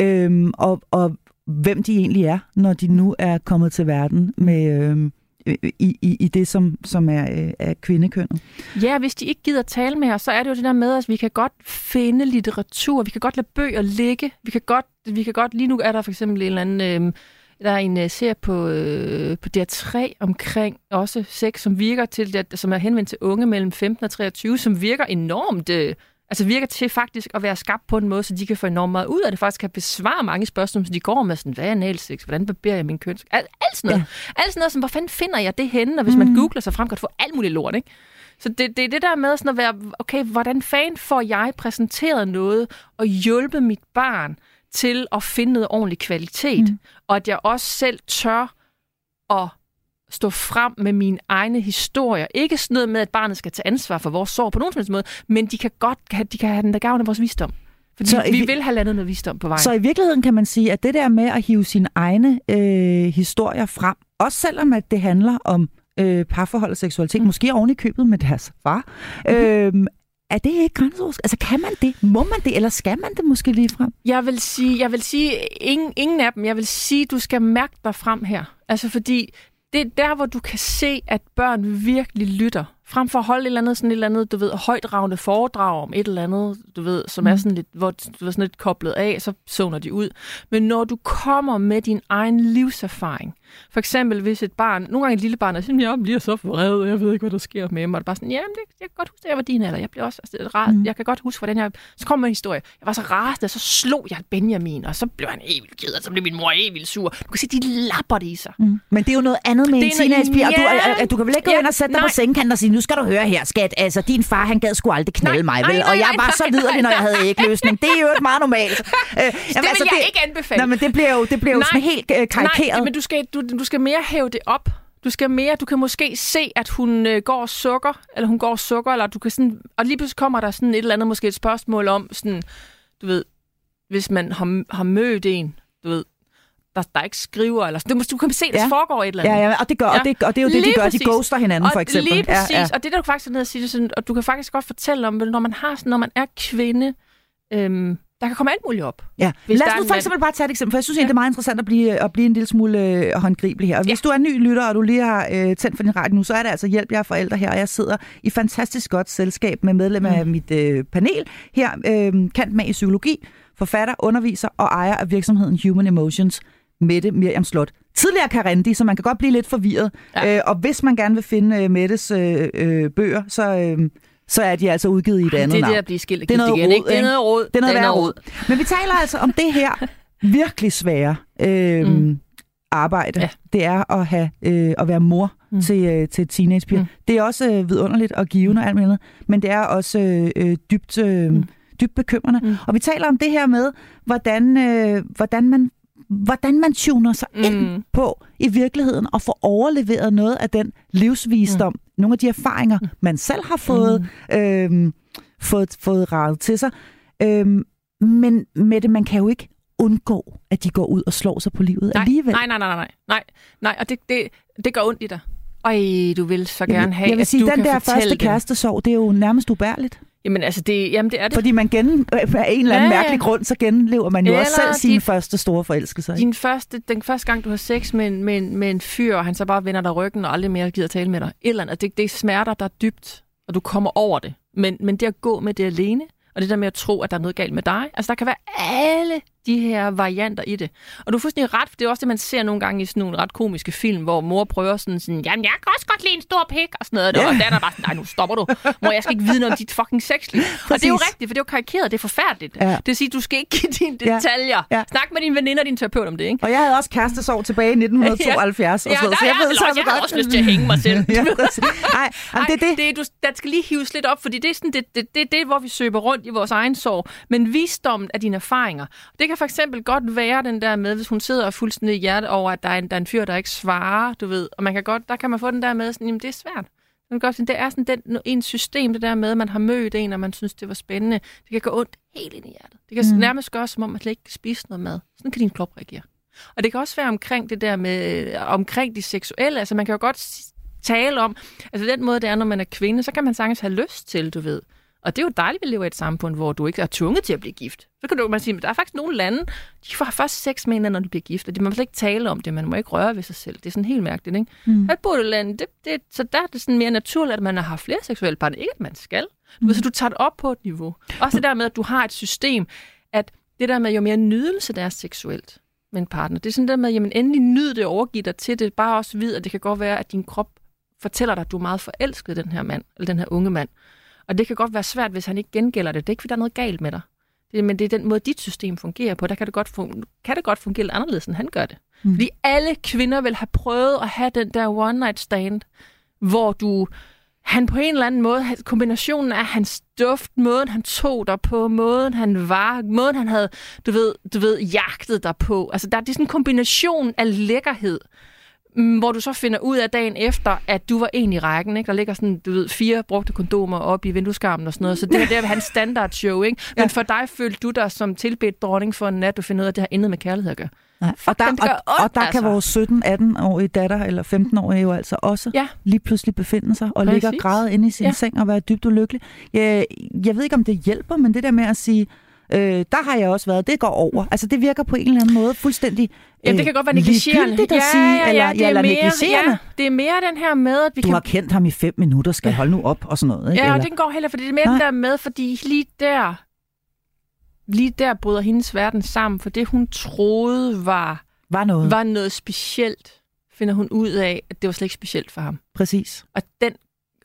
Øh, og, og hvem de egentlig er, når de nu er kommet til verden med, øh, Øh, i, i, i det, som, som er, øh, er kvindekønnet. Ja, hvis de ikke gider tale med os, så er det jo det der med, at vi kan godt finde litteratur, vi kan godt lade bøger ligge, vi kan godt, vi kan godt lige nu er der for eksempel en eller anden... Øh, der er en uh, serie på, øh, på DR3 omkring også sex, som virker til, som er henvendt til unge mellem 15 og 23, som virker enormt øh, Altså virker til faktisk at være skabt på en måde, så de kan få enormt meget ud af det. Faktisk kan besvare mange spørgsmål, som de går med sådan, hvad er analsex? Hvordan barberer jeg min køn? Alt, alt sådan noget. Ja. Alt sådan noget, som, hvor fanden finder jeg det henne? Og hvis mm. man googler sig frem, kan du få alt muligt lort, ikke? Så det, det er det der med sådan at være, okay, hvordan fanden får jeg præsenteret noget og hjælpe mit barn til at finde noget ordentlig kvalitet? Mm. Og at jeg også selv tør at stå frem med mine egne historier. Ikke sådan noget med, at barnet skal tage ansvar for vores sorg på nogen som helst måde, men de kan godt de kan have den der gavn af vores visdom. Fordi så vi i, vil have landet noget visdom på vejen. Så i virkeligheden kan man sige, at det der med at hive sine egne øh, historier frem, også selvom at det handler om øh, parforhold og seksualitet, mm. måske oven i købet med deres far, mm. øh, er det ikke grænseoverskridende? Altså, kan man det? Må man det? Eller skal man det måske lige frem? Jeg vil sige, jeg vil sige ingen, ingen af dem. Jeg vil sige, du skal mærke dig frem her. Altså, fordi det er der, hvor du kan se, at børn virkelig lytter. Frem for at holde et eller andet, sådan et eller andet, du ved, højdragende foredrag om et eller andet, du ved, som mm. er sådan lidt, hvor du er sådan lidt koblet af, så zoner de ud. Men når du kommer med din egen livserfaring, for eksempel hvis et barn, nogle gange et lille barn, er sådan, jeg bliver så vred, jeg ved ikke, hvad der sker med mig. Og det er bare sådan, jamen, det, jeg kan godt huske, at jeg var din alder. Jeg blev også altså, rar, mm. jeg kan godt huske, hvordan jeg... Så kommer en historie. Jeg var så rasende, så slog jeg Benjamin, og så blev han evil ked, og så blev min mor evil sur. Du kan se, de lapper det i sig. Mm. Men det er jo noget andet med det en teenagepige, ja, og du, du kan vel ikke gå ja, ind og sætte dig på sengekanten og sige, nu skal du høre her, skat. Altså, din far, han gad sgu aldrig knalde mig, vel? Nej, nej, og jeg var så liderlig, når jeg havde ægløsning. Det er jo ikke meget normalt. Øh, jamen, det vil altså, jeg det, ikke anbefale. Nej, men det bliver jo, det bliver jo sådan helt øh, karikeret. Nej, men du skal, du, du skal mere hæve det op. Du skal mere, du kan måske se, at hun øh, går sukker, eller hun går sukker, eller du kan sådan, og lige pludselig kommer der sådan et eller andet, måske et spørgsmål om, sådan, du ved, hvis man har, har mødt en, du ved, der, der ikke skriver, eller. Du, du kan se, at der ja. foregår et eller andet. Ja, ja, og det, gør, ja. og det, og det er jo det, lige de gør. Præcis. De ghoster hinanden, og for eksempel. Lige præcis, ja, ja. og det der du faktisk ned og sige, sådan, og du kan faktisk godt fortælle om, når man har sådan, når man er kvinde, øhm, der kan komme alt muligt op. Ja. Lad os nu for eksempel bare tage et eksempel, for jeg synes ja. det er meget interessant at blive, at blive en lille smule øh, håndgribelig her. Og hvis ja. du er ny lytter, og du lige har øh, tændt for din radio nu, så er det altså Hjælp jer forældre her, og jeg sidder i fantastisk godt selskab med medlemmer mm. af mit øh, panel her, øh, kant med i psykologi, forfatter, underviser og ejer af virksomheden Human Emotions, Mette Miriam Slot. Tidligere Karendi, så man kan godt blive lidt forvirret. Ja. Øh, og hvis man gerne vil finde øh, Mettes øh, øh, bøger, så... Øh, så er de altså udgivet i et andet navn. Det er det at blive skilt det er noget igen, ikke? Det er noget råd. Det er noget, det er noget råd. Men vi taler altså om det her virkelig svære øh, mm. arbejde. Ja. Det er at have øh, at være mor mm. til, øh, til teenagepiger. Mm. Det er også øh, vidunderligt og givende og alt muligt men det er også øh, øh, dybt, øh, mm. dybt bekymrende. Mm. Og vi taler om det her med, hvordan, øh, hvordan man hvordan man tuner sig mm. ind på i virkeligheden og få overleveret noget af den livsvisdom, mm. nogle af de erfaringer, mm. man selv har fået, mm. øhm, fået, fået radet til sig. Øhm, men med det, man kan jo ikke undgå, at de går ud og slår sig på livet nej, alligevel. Nej, nej, nej, nej, nej, nej, og det, det, Det gør ondt i dig. Ej, du vil så gerne have, jeg vil at sige, du den kan der fortælle første kærestesorg, det er jo nærmest ubærligt. Jamen altså, det, jamen, det er det. Fordi man gen, af en eller anden Ja, mærkelig grund, så genlever man jo Eller også selv sine første store forelskelser. ikke? Din første, den første gang, du har sex med en, med, en, med en fyr, og han så bare vender dig ryggen og aldrig mere gider tale med dig. Et eller andet. Det, det smerter dig dybt, og du kommer over det. Men, men det at gå med det alene, og det der med at tro, at der er noget galt med dig. Altså, der kan være alle de her varianter i det. Og du er fuldstændig ret, for det er også det, man ser nogle gange i sådan nogle ret komiske film, hvor mor prøver sådan, sådan jamen, jeg kan også godt lide en stor pik, og sådan noget. Ja. Og der er der bare sådan, nej, nu stopper du. Mor, jeg skal ikke vide noget om dit fucking sexliv. Og det er jo rigtigt, for det er jo karikeret, det er forfærdeligt. Ja. Det vil sige, du skal ikke give dine Ja. detaljer. Ja. Snak med din veninde og din terapeut om det, ikke? Og jeg havde også kærestesorg tilbage i 1972. Ja, og sådan der så er jeg jeg ved så også. Jeg havde også lyst til at hænge mig selv. ja. Nej, det er det. det, du, der skal lige hives lidt op, fordi det er sådan, det, det, det, det, er, hvor vi søber rundt i vores egen sorg. Men visdommen af dine erfaringer. Det kan for eksempel godt være den der med, hvis hun sidder og fuldstændig i hjerte over, at der er, en, der er en fyr, der ikke svarer, du ved. Og man kan godt, der kan man få den der med, sådan, jamen det er svært. Man kan godt, sige, det er sådan den, en system, det der med, at man har mødt en, og man synes, det var spændende. Det kan gå ondt helt ind i hjertet. Det kan Mm. nærmest gøre, som om man slet ikke kan spise noget mad. Sådan kan din krop reagere. Og det kan også være omkring det der med, omkring de seksuelle. Altså man kan jo godt tale om, altså den måde det er, når man er kvinde, så kan man sagtens have lyst til, du ved. Og det er jo dejligt, at vi lever i et samfund, hvor du ikke er tvunget til at blive gift. Så kan du man sige, at der er faktisk nogle lande, de får først sex med hinanden, når de bliver gift, og de må slet ikke tale om det, man må ikke røre ved sig selv. Det er sådan helt mærkeligt, ikke? Mm. At bo i et land, det, det, så der er det sådan mere naturligt, at man har flere seksuelle partner. Ikke, at man skal. Du, ved, så du tager det op på et niveau. Også det der med, at du har et system, at det der med, jo mere nydelse der er seksuelt med en partner, det er sådan der med, jamen endelig nyd det og overgive dig til det. Bare også vide, at det kan godt være, at din krop fortæller dig, at du er meget forelsket den her mand, eller den her unge mand. Og det kan godt være svært, hvis han ikke gengælder det. Det er ikke, fordi der er noget galt med dig. Det, men det er den måde, dit system fungerer på. Der kan det godt, fun- kan det godt fungere anderledes, end han gør det. Mm. Fordi alle kvinder vil have prøvet at have den der one night stand, hvor du han på en eller anden måde, kombinationen af hans duft, måden han tog dig på, måden han var, måden han havde, du ved, du ved jagtet dig på. Altså der er sådan en kombination af lækkerhed, hvor du så finder ud af dagen efter, at du var en i rækken. Ikke? Der ligger sådan, du ved, fire brugte kondomer op i vindueskarmen og sådan noget. Så det, her, det er hans standard show. Ikke? Men Ja. for dig følte du dig som tilbedt dronning for en nat, du finder ud af, at det har intet med kærlighed at gøre. Nej. Fuck, Og der, og, ondt, og der altså. kan vores 17-18-årige datter eller 15-årige jo altså også Ja. lige pludselig befinde sig og ligge og Præcis. græde inde i sin Ja. seng og være dybt ulykkelig. Jeg, jeg ved ikke, om det hjælper, men det der med at sige, øh, der har jeg også været, det går over. Altså det virker på en eller anden måde fuldstændig Jamen, det kan godt være negligerende. ligegyldigt at sige, eller, det er eller mere. Ja, det er mere den her med, at vi Du kan... har kendt ham i fem minutter, skal holde nu op og sådan noget. Ikke? Ja, og eller, det går heller, for det er mere Nej. den der med, fordi lige der, lige der bryder hendes verden sammen, for det hun troede var, var noget, var noget specielt, finder hun ud af, at det var slet ikke specielt for ham. præcis. Og, den,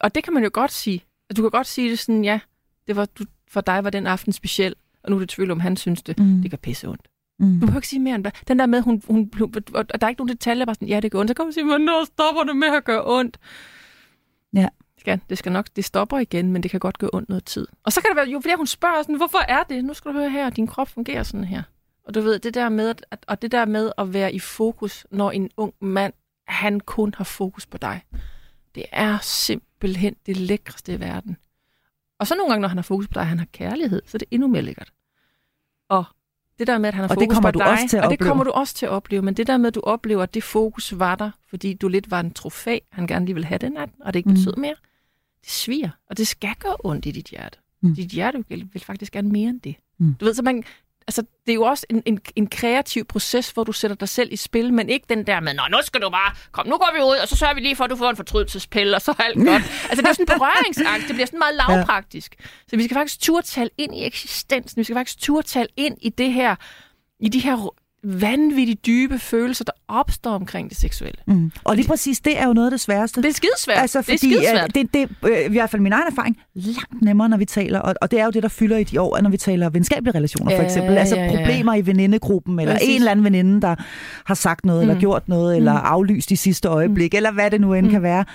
og det kan man jo godt sige. Du kan godt sige det sådan, ja, det var, du, for dig var den aften speciel, og nu er det tvivl om, han synes det. Mm. Det gør pisse ondt. Mm. Du behøver ikke sige mere end det. Den der med, hun, hun, og der er ikke nogen detaljer, bare sådan, ja, det gør ondt. Så kan man sige, hvornår stopper det med at gøre ondt? Ja. Det skal, det skal nok, det stopper igen, men det kan godt gøre ondt noget tid. Og så kan det være, jo flere hun spørger sådan, hvorfor er det? Nu skal du høre her, din krop fungerer sådan her. Og du ved, det der med, at, og det der med at være i fokus, når en ung mand, han kun har fokus på dig. Det er simpelthen det lækreste i verden. Og så nogle gange, når han har fokus på dig, han har kærlighed, så er det endnu mere lækkert. Og det der med, at han har Og det fokus kommer på du dig, også til at og det opleve. kommer du også til at opleve, men det der med, at du oplever, at det fokus var der, fordi du lidt var en trofæ, han gerne lige ville have den nat, og det ikke Mm. betød mere, det sviger, og det skal gøre ondt i dit hjerte. Mm. Dit hjerte vil, vil faktisk gerne mere end det. Mm. Du ved, så man, altså, det er jo også en, en, en kreativ proces, hvor du sætter dig selv i spil, men ikke den der med, Nå, nu skal du bare, kom, nu går vi ud, og så sørger vi lige for, at du får en fortrydelsespille, og så er alt godt. altså, det er sådan en berøringsangst, det bliver sådan meget lavpraktisk. Så vi skal faktisk turde tale ind i eksistensen, vi skal faktisk turde tale ind i det her, i de her vanvittigt dybe følelser, der opstår omkring det seksuelle. Mm. Og lige præcis, det er jo noget af det sværeste. Det er skidesvært. Altså, fordi det er skidesvært. det, det øh, i hvert fald min egen erfaring, langt nemmere, når vi taler, og, og det er jo det, der fylder i de år, når vi taler venskabelige relationer, for Ja, eksempel. Altså ja, ja. problemer i venindegruppen, eller Præcis. en eller anden veninde, der har sagt noget, mm. eller Mm. gjort noget, eller aflyst i sidste øjeblik, mm. eller hvad det nu end mm. kan være.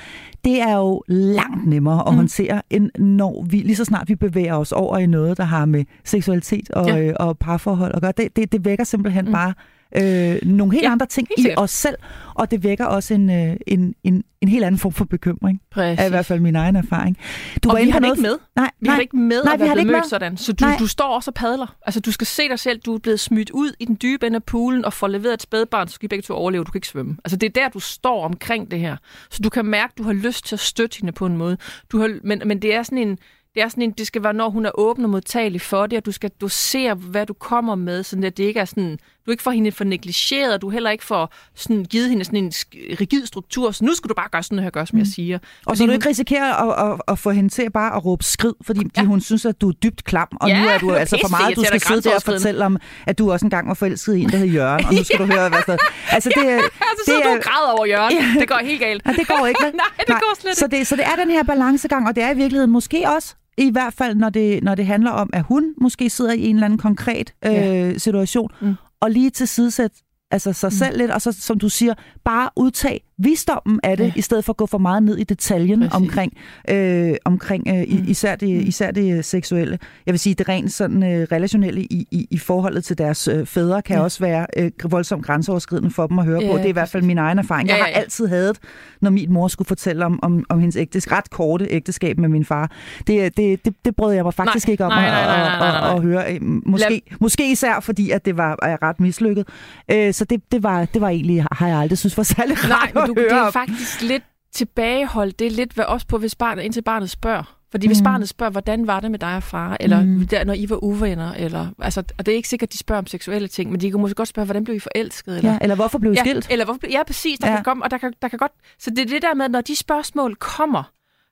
Det er jo langt nemmere at Mm. håndtere, end når vi, lige så snart vi bevæger os over i noget, der har med seksualitet og, Ja. øh, og parforhold at gøre. Det, det, det vækker simpelthen mm. Bare øh, nogle helt Ja, andre ting helt i os selv, og det vækker også en, øh, en, en, en helt anden form for bekymring, Præcis. er i hvert fald min egen erfaring. Du og var vi har det noget... ikke med. Nej, Vi har nej, det ikke med Nej, at vi være har blevet ikke mødt sådan. Så du, Nej. du står også og padler. Altså, du skal se dig selv. Du er blevet smidt ud i den dybe ende af poolen og får leveret et spædbarn, så skal I begge to overleve. Du kan ikke svømme. Altså, det er der, du står omkring det her. Så du kan mærke, at du har lyst til at støtte hende på en måde. Du har, men, men det er sådan en... Det er sådan en, det skal være, når hun er åben og modtagelig for det, og du skal dosere, hvad du kommer med, at det ikke er sådan, du ikke får hende for negligeret, og du heller ikke får sådan, givet hende sådan en rigid struktur, så nu skal du bare gøre sådan her, gør, som jeg siger. Og så du hun- ikke risikerer at, at, at få hende til bare at råbe skrid, fordi Ja. hun synes, at du er dybt klam, og Ja, nu er du er altså for meget, du skal sidde der og fortælle om, at du også engang var forelsket i en, der hed Jørgen, og nu skal du høre, hvad der Altså, det, er- Ja, så sidder det du er- og græder over hjørnet. Ja. Det går helt galt. Ja, det går ikke? Nej, det går slet så det, så det er den her balancegang, og det er i virkeligheden måske også, i hvert fald når det, når det handler om, at hun måske sidder i en eller anden konkret øh, Ja. situation, Mm. Og lige tilsidesæt altså sig mm. selv lidt, og så, som du siger, bare udtag visdommen af det, Ja. ja. i stedet for at gå for meget ned i detaljen Præcis. omkring, øh, omkring øh, Mm. især, det, især det øh, seksuelle. Jeg vil sige, det rent sådan øh, relationelle i, i, i forholdet til deres øh, fædre kan Ja. ja. også være øh, voldsomt grænseoverskridende for dem at høre Ja, på. Det er i hvert fald min egen erfaring. Ja, Jeg ja, har ja. altid hadet, når min mor skulle fortælle om, om, om hendes ægtes, ret korte ægteskab med min far. Det, det, det, det brød jeg mig faktisk Nej, ikke om nej, at, nej, nej, nej, nej, at, nej. at, at høre. Øh, Måske, måske især fordi, at det var ret mislykket. Øh, Så det, det, var, det var egentlig, har jeg aldrig synes var særlig rart Nej, du, høre det er faktisk lidt tilbageholdt. Det er lidt hvad også på, hvis barnet, indtil barnet spørger. Fordi hvis Mm. barnet spørger, hvordan var det med dig og far, eller Mm. der, når I var uvenner, eller, altså, og det er ikke sikkert, de spørger om seksuelle ting, men de kan måske godt spørge, hvordan blev I forelsket? Eller, Ja, eller hvorfor blev I ja, skilt? Eller hvorfor, ja, præcis. Der ja. Ja. kan komme, og der kan, der kan godt... Så det er det der med, at når de spørgsmål kommer,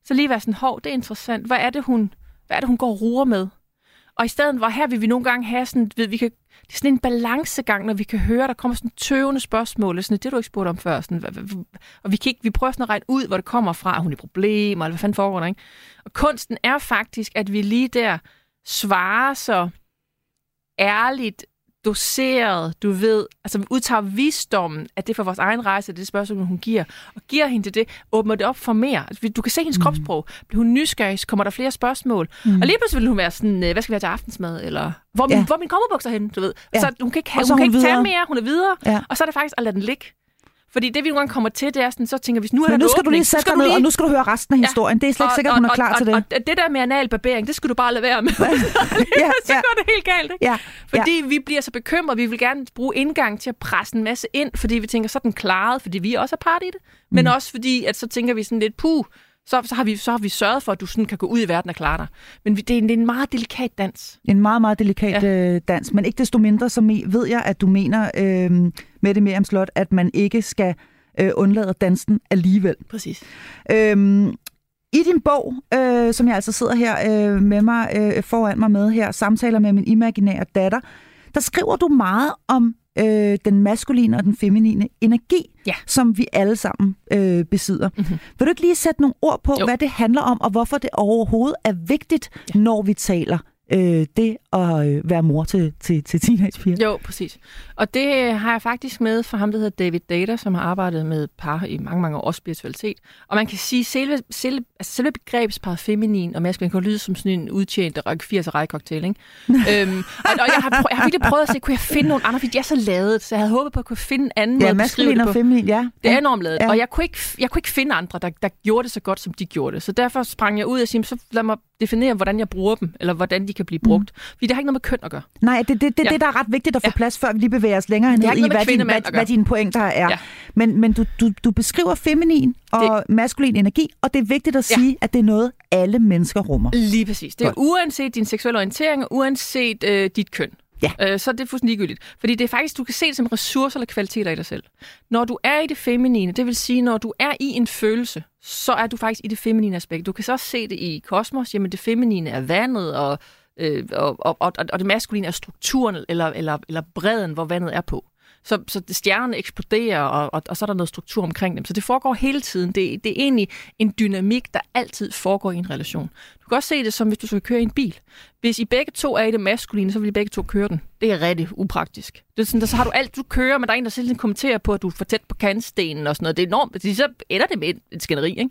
så lige være sådan, hov, det er interessant. Hvad er det, hun, hvad er det, hun går og ruer med? Og i stedet var her vil vi nogle gange have sådan, ved, vi kan, det er sådan en balancegang, når vi kan høre, der kommer sådan tøvende spørgsmål, sådan, det du ikke spurgt om før. Sådan, og vi, kan ikke, vi prøver sådan at regne ud, hvor det kommer fra, er hun i problemer, eller hvad fanden foregår der, ikke? Og kunsten er faktisk, at vi lige der svarer så ærligt, doseret, du ved, altså vi udtager visdommen, at det er for vores egen rejse, det er det spørgsmål, hun giver, og giver hende det, åbner det op for mere. Altså, du kan se hendes mm. kropssprog. Bliver hun nysgerrig, kommer der flere spørgsmål. Mm. Og lige pludselig vil hun være sådan, øh, hvad skal vi have til aftensmad, eller hvor, min, Ja. hvor mine kommerbukser henne, du ved. Ja. Så hun kan ikke, have, hun er kan hun ikke tage videre. mere, hun er videre, Ja. og så er det faktisk at lade den ligge. Fordi det, vi nogle gange kommer til, det er sådan, så tænker vi, nu er Men der nu en skal du åbning. lige Så sætte dig du ned, lige- og nu skal du høre resten af historien. Det er slet ikke sikkert, hun er klar og, til det. Og, og det der med analbarbering, det skal du bare lade være med. Ja, så ja. går det helt galt, ikke? Ja, Fordi vi bliver så bekymrede, vi vil gerne bruge indgang til at presse en masse ind, fordi vi tænker, så er den klaret, fordi vi også er part i det. Men Mm. også fordi, at så tænker vi sådan lidt, puh, så, så, har vi, så har vi sørget for, at du sådan kan gå ud i verden og klare dig. Men det, er en, det er en meget delikat dans. En meget, meget delikat ja. øh, dans. Men ikke desto mindre, så ved jeg, at du mener øh, med det Miriam Slot, at man ikke skal øh, undlade dansen alligevel. Præcis. Øhm, I din bog, øh, som jeg altså sidder her øh, med mig øh, foran mig med her, samtaler med min imaginære datter, der skriver du meget om øh, den maskuline og den feminine energi, Ja. som vi alle sammen øh, besidder. Mhm. Vil du ikke lige sætte nogle ord på, jo. hvad det handler om, og hvorfor det overhovedet er vigtigt, ja. når vi taler øh, det at øh, være mor til, til, til teenagepiger? Jo, præcis. Og det har jeg faktisk med fra ham, der hedder David Data, som har arbejdet med par i mange, mange år, spiritualitet. Og man kan sige, at selve, selve, altså selve begrebsparet feminin og maskulin kan lyde som sådan en udtjent 80'er rejcocktail, ikke? øhm, og, og jeg, har prø- jeg har virkelig prøvet at se, kunne jeg finde nogle andre, fordi de er så lavet, så jeg havde håbet på at kunne finde en anden måde Ja, at beskrive maskulin det og på. feminin, ja. Det er enormt lavet. Ja. Ja. Og jeg kunne, ikke, jeg kunne ikke finde andre, der, der gjorde det så godt, som de gjorde det. Så derfor sprang jeg ud og sagde, så lad mig definere, hvordan jeg bruger dem, eller hvordan de kan blive brugt. Mm. Fordi det har ikke noget med køn at gøre. Nej, det er det, det, Ja. det, der er ret vigtigt at få Ja. plads, før vi lige bevæger os længere ned i, hvad, din, hvad, hvad dine pointer er. Ja. Men, men du, du, du beskriver feminin og det. maskulin energi, og det er vigtigt at Ja. sige, at det er noget, alle mennesker rummer. Lige præcis. Det er Godt. uanset din seksuelle orientering, uanset øh, dit køn. Ja. Øh, så er det fuldstændig ligegyldigt. Fordi det er faktisk, du kan se det som ressourcer eller kvaliteter i dig selv. Når du er i det feminine, det vil sige, når du er i en følelse, så er du faktisk i det feminine aspekt. Du kan så også se det i kosmos, jamen det feminine er vandet, og, øh, og, og, og, og det maskuline er strukturen eller, eller, eller bredden, hvor vandet er på. Så, så det- stjernerne eksploderer, og, og, og så er der noget struktur omkring dem. Så det foregår hele tiden. Det, det er egentlig en dynamik, der altid foregår i en relation. Du kan også se det som, hvis du skal køre i en bil. Hvis I begge to er i det maskuline, så vil I begge to køre den. Det er rigtig upraktisk. Det er sådan, der, så har du alt, du kører, men der er en, der selv kommenterer på, at du er for tæt på kantstenen og sådan noget. Det er enormt. Så ender det med et, et skænderi, ikke?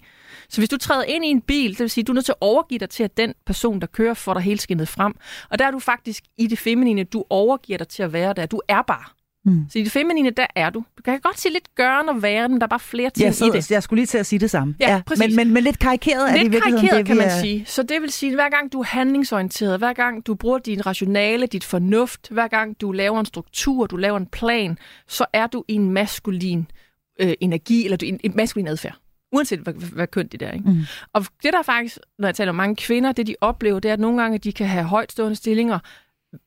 Så hvis du træder ind i en bil, det vil sige, at du er nødt til at overgive dig til, at den person, der kører, får dig helt skinnet frem. Og der er du faktisk i det feminine, du overgiver dig til at være der. Du er bare. Mm. Så i det feminine, der er du. Du kan godt sige lidt gørende og være, men der er bare flere ting ja, så, i det. Jeg skulle lige til at sige det samme. Ja, præcis. Men, men, men lidt karikeret er det i Lidt virkeligheden karikeret, det, vi kan man er- sige. Så det vil sige, at hver gang du er handlingsorienteret, hver gang du bruger din rationale, dit fornuft, hver gang du laver en struktur, du laver en plan, så er du i en maskulin øh, energi, eller du- en, en maskulin adfærd. Uanset hvad, hvad, hvad køn det er. Ikke? Mm. Og det der faktisk, når jeg taler om mange kvinder, det de oplever, det er, at nogle gange de kan have højtstående stillinger,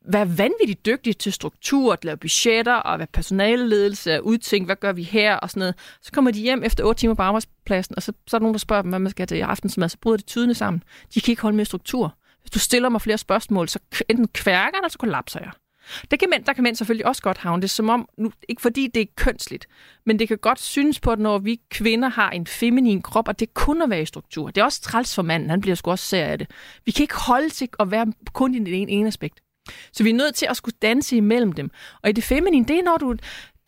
være vanvittigt dygtige til struktur, at lave budgetter og være personaleledelse, og udtænke, hvad gør vi her og sådan noget. Så kommer de hjem efter 8 timer på arbejdspladsen, og så, så er der nogen, der spørger dem, hvad man skal have til aftensmad, så bryder de tydende sammen. De kan ikke holde med struktur. Hvis du stiller mig flere spørgsmål, så enten kværker eller så kollapser jeg. Det kan mænd, der kan mænd selvfølgelig også godt havne det, som om, nu, ikke fordi det er kønsligt, men det kan godt synes på, at når vi kvinder har en feminin krop, og det kun at være i struktur. Det er også træls for manden, han bliver sgu også sær af det. Vi kan ikke holde til at være kun i den ene, ene aspekt. Så vi er nødt til at skulle danse imellem dem. Og i det feminine, det er, når du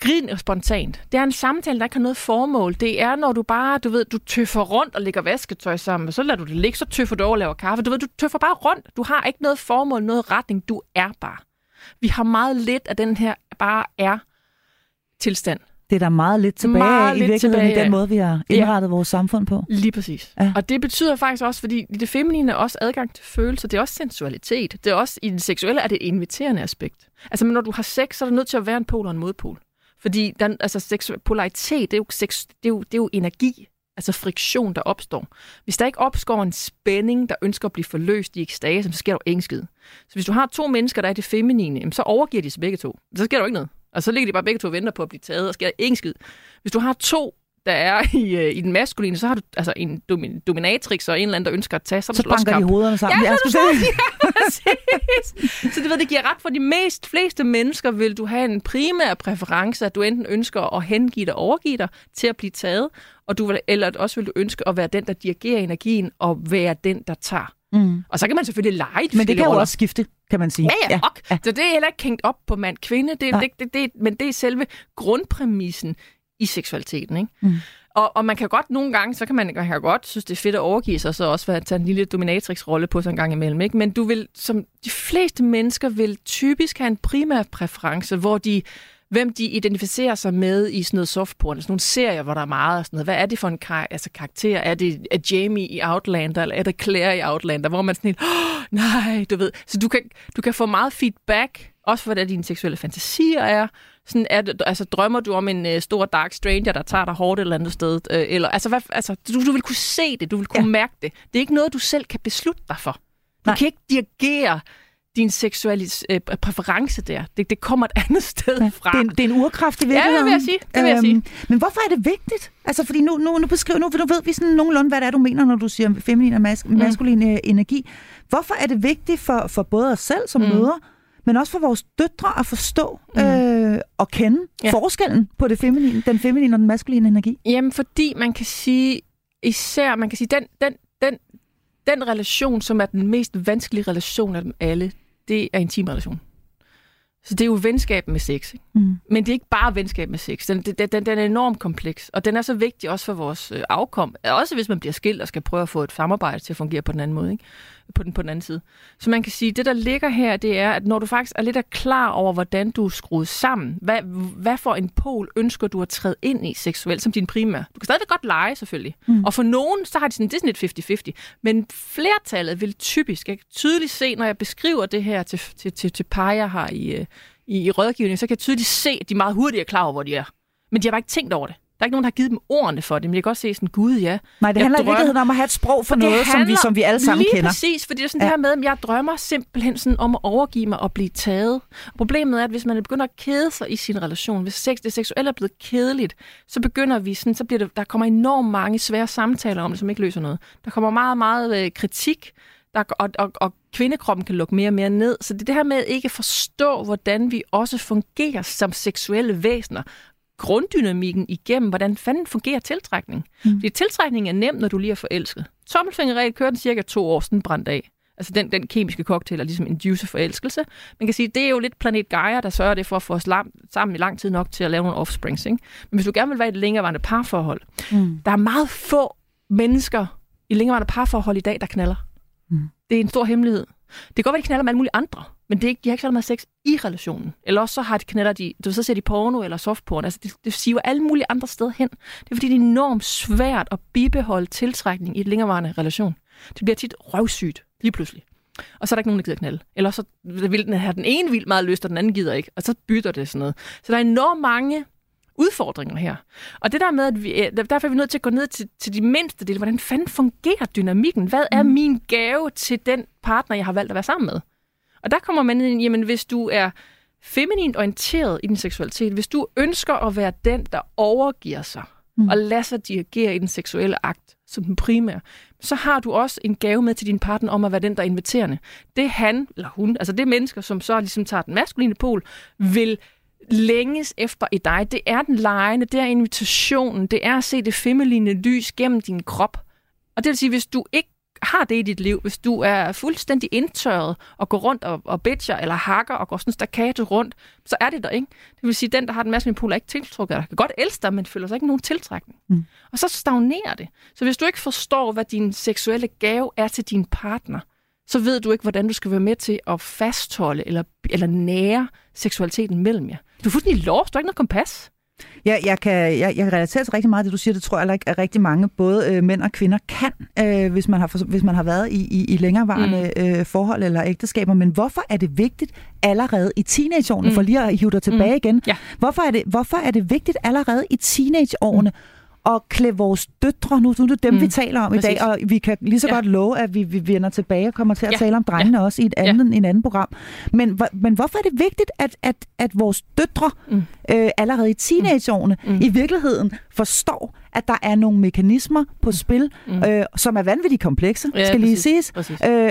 griner spontant. Det er en samtale, der ikke har noget formål. Det er, når du bare, du ved, du tøffer rundt og lægger vasketøj sammen, og så lader du det ligge, så tøffer du over og laver kaffe. Du ved, du tøffer bare rundt. Du har ikke noget formål, noget retning. Du er bare. Vi har meget lidt af den her bare er tilstand. Det er der meget lidt tilbage Meget af, i virkeligheden tilbage i den måde, vi har indrettet vores samfund på. Lige præcis. Ja. Ja. Og det betyder faktisk også, fordi det feminine er også adgang til følelser, det er også sensualitet. Det er også i det seksuelle er det et inviterende aspekt. Altså, men når du har sex, så er der nødt til at være en pol og en modpol. Fordi den, altså, sex, polaritet, det er, jo sex, det, er jo, det er jo energi, altså friktion, der opstår. Hvis der ikke opstår en spænding, der ønsker at blive forløst i ekstase, så sker der jo ingen skid. Så hvis du har to mennesker, der er det feminine, så overgiver de sig begge to. Så sker der jo ikke noget. Og så ligger de bare begge to og venter på at blive taget, og sker ingen skid. Hvis du har to, der er i, øh, i den maskuline, så har du altså en domin- dominatrix og en eller anden, der ønsker at tage, så Så banker de hovederne sammen. Ja, så. Præcis. Så det, ved, det giver ret for de mest fleste mennesker, vil du have en primær præference, at du enten ønsker at hengive dig og overgive dig til at blive taget, og du vil, eller også vil du ønske at være den, der dirigerer energien, og være den, der tager. Mm. Og så kan man selvfølgelig lege Men det kan jo også skifte, kan man sige. Ja, ja, ok. ja. Så det er heller ikke hængt op på mand-kvinde, det, Nej. det, det, det, men det er selve grundpræmissen i seksualiteten. Ikke? Mm. Og, og man kan godt nogle gange, så kan man, kan godt synes, det er fedt at overgive sig, og så også være, tage en lille dominatrix-rolle på sig en gang imellem. Ikke? Men du vil, som de fleste mennesker vil typisk have en primær præference, hvor de hvem de identificerer sig med i sådan noget softporn, sådan nogle serier, hvor der er meget og sådan noget. Hvad er det for en kar- altså, karakter? Er det er Jamie i Outlander, eller er det Claire i Outlander, hvor man sådan helt, oh, nej, du ved. Så du kan, du kan få meget feedback, også for hvad dine seksuelle fantasier er. Sådan er det, altså, drømmer du om en øh, stor dark stranger, der tager dig hårdt et eller andet sted? Øh, eller, altså, hvad, altså, du, du vil kunne se det, du vil kunne Ja. mærke det. Det er ikke noget, du selv kan beslutte dig for. Du. Nej. kan ikke dirigere din seksuelle øh, præference der. Det, det kommer et andet sted fra. Det, er det er en urkraft i Ja, det virkeligheden. vil jeg sige. Det vil jeg sige. Men hvorfor er det vigtigt? Altså, fordi nu, nu, nu beskriver, nu, nu ved vi sådan nogenlunde, hvad det er, du mener, når du siger feminin og mas- maskulin mm. energi. Hvorfor er det vigtigt for, for både os selv som mm. Mm. mødre, men også for vores døtre at forstå mm. øh, og kende. Ja. forskellen på det feminine, den feminine og den maskuline energi? Jamen, fordi man kan sige, især, man kan sige, den, den, den, den relation, som er den mest vanskelige relation af dem alle, det er intim relation. Så det er jo venskab med sex. Ikke? Mm. Men det er ikke bare venskab med sex. Den, den, den, den er enormt kompleks, og den er så vigtig også for vores øh, afkom. Også hvis man bliver skilt og skal prøve at få et samarbejde til at fungere på den anden måde. Ikke? På, den, på den anden side. Så man kan sige, det der ligger her, det er, at når du faktisk er lidt er klar over, hvordan du er skruet sammen, hvad, hvad for en pol ønsker du at træde ind i seksuelt som din primær. Du kan stadigvæk godt lege, selvfølgelig. Mm. Og for nogen, så har de sådan, det er sådan lidt 50-50. Men flertallet vil typisk, jeg kan tydeligt se, når jeg beskriver det her til, til, til, til par, jeg har i, øh, i, i rådgivning, så kan jeg tydeligt se, at de meget hurtigt er klar over, hvor de er. Men de har bare ikke tænkt over det. Der er ikke nogen, der har givet dem ordene for det, men jeg kan godt se sådan, gud ja. Nej, det handler i virkeligheden om at have et sprog for Og det noget, som vi, som vi alle sammen lige kender. præcis, fordi det er sådan Ja. det her med, at jeg drømmer simpelthen sådan om at overgive mig og blive taget. Problemet er, at hvis man begynder at kede sig i sin relation, hvis sex, det seksuelle er blevet kedeligt, så begynder vi sådan, så bliver det, der kommer enormt mange svære samtaler om det, som ikke løser noget. Der kommer meget, meget øh, kritik, der, og, og, og kvindekroppen kan lukke mere og mere ned. Så det er det her med at ikke forstå, hvordan vi også fungerer som seksuelle væsener. Grunddynamikken igennem, hvordan fanden fungerer tiltrækning. Mm. Fordi tiltrækning er nemt, når du lige er forelsket. Tommelfingerregel kører den cirka to år, sådan brændt af. Altså den, den kemiske cocktail er ligesom induce forelskelse. Man kan sige, det er jo lidt planet Gaia, der sørger det for at få os lam, sammen i lang tid nok til at lave nogle offsprings. Ikke? Men hvis du gerne vil være i et længerevarende parforhold, Mm. der er meget få mennesker i længerevarende parforhold i dag, der knaller. Mm. Det er en stor hemmelighed. Det kan godt være, de knaller med alle mulige andre, men det er ikke, de har ikke så meget sex i relationen. Eller også så har de knaller de, du så ser de porno eller softporn. Altså, det, det siver alle mulige andre steder hen. Det er fordi, det er enormt svært at bibeholde tiltrækning i et længerevarende relation. Det bliver tit røvsygt lige pludselig. Og så er der ikke nogen, der gider knalde. Eller så vil den have den ene vildt meget lyst, og den anden gider ikke. Og så bytter det sådan noget. Så der er enormt mange udfordringer her. Og det der med, at vi, øh, derfor er vi nødt til at gå ned til, til de mindste dele. Hvordan fanden fungerer dynamikken? Hvad er mm. min gave til den partner, jeg har valgt at være sammen med? Og der kommer man ind, jamen hvis du er feminint orienteret i din seksualitet, hvis du ønsker at være den, der overgiver sig mm. og lader sig dirigere i den seksuelle akt som den primære, så har du også en gave med til din partner om at være den, der er inviterende. Det han eller hun, altså det mennesker, som så ligesom tager den maskuline pol, vil længes efter i dig. Det er den lejende, det er invitationen, det er at se det feminine lys gennem din krop. Og det vil sige, hvis du ikke har det i dit liv, hvis du er fuldstændig indtørret og går rundt og, og bitcher eller hakker og går sådan staccato rundt, så er det der ikke. Det vil sige, den, der har den maskuline pol, er ikke tiltrukket af dig. kan godt elske dig, men føler sig ikke nogen tiltrækning. Mm. Og så stagnerer det. Så hvis du ikke forstår, hvad din seksuelle gave er til din partner, så ved du ikke, hvordan du skal være med til at fastholde eller, eller nære seksualiteten mellem jer. Du er fuldstændig lost, du har ikke noget kompas. Ja, jeg kan, jeg, jeg kan relatere til rigtig meget af det, du siger. Det tror jeg ikke, at rigtig mange, både øh, mænd og kvinder, kan, øh, hvis, man har, hvis man har været i, i, i længerevarende mm. øh, forhold eller ægteskaber. Men hvorfor er det vigtigt allerede i teenageårene, mm. for lige at hive dig tilbage mm. igen, ja. hvorfor, er det, hvorfor er det vigtigt allerede i teenageårene, mm at klæde vores døtre, nu, nu er det dem, mm. vi taler om Præcis. i dag, og vi kan lige så ja. godt love, at vi, vi vender tilbage og kommer til at ja. tale om drengene ja. også i et andet, ja. en anden program. Men, men hvorfor er det vigtigt, at, at, at vores døtre mm. øh, allerede i teenageårene mm. mm. i virkeligheden forstår, at der er nogle mekanismer på spil, mm. øh, som er vanvittigt komplekse, ja, skal lige siges. Øh,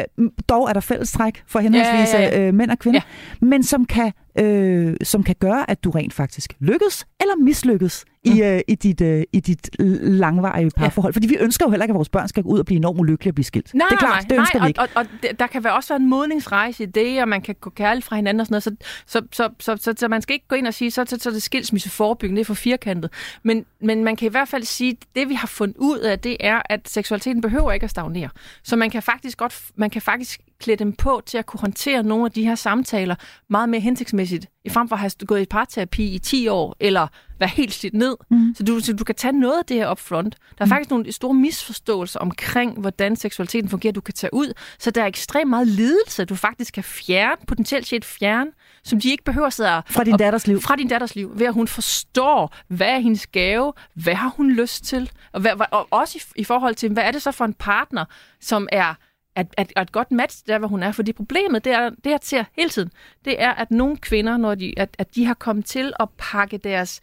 dog er der fællestræk for henholdsvis ja, ja, ja. Øh, mænd og kvinder, ja. men som kan, øh, som kan gøre, at du rent faktisk lykkes eller mislykkes mm. i, øh, i, dit, øh, i dit langvarige parforhold. Ja. Fordi vi ønsker jo heller ikke, at vores børn skal gå ud og blive enormt ulykkelige og blive skilt. Nej, det er klart, nej, det ønsker nej, vi ikke. Og, og, og der kan være også være en modningsrejse i det, og man kan gå kærligt fra hinanden og sådan noget. Så, så, så, så, så, så man skal ikke gå ind og sige, så, så, så er det skilsmisseforebyggende, det er for firkantet. Men, men man kan i hvert fald sige, at det vi har fundet ud af, det er, at seksualiteten behøver ikke at stagnere. Så man kan faktisk godt, man kan faktisk klæde dem på til at kunne håndtere nogle af de her samtaler meget mere hensigtsmæssigt, i frem for at have gået i parterapi i 10 år, eller være helt slidt ned. Mm. Så, du, så du kan tage noget af det her up front. Der er mm. faktisk nogle store misforståelser omkring, hvordan seksualiteten fungerer, du kan tage ud. Så der er ekstremt meget lidelse, du faktisk kan fjerne, potentielt set fjerne, som de ikke behøver at sidde Fra din datters liv. Fra din datters liv. Ved at hun forstår, hvad er hendes gave, hvad har hun lyst til, og, hvad, og også i, i forhold til, hvad er det så for en partner, som er at, at, at godt match der, hvor hun er. Fordi problemet, det er, det jeg ser hele tiden, det er, at nogle kvinder, når de, at, at de har kommet til at pakke deres,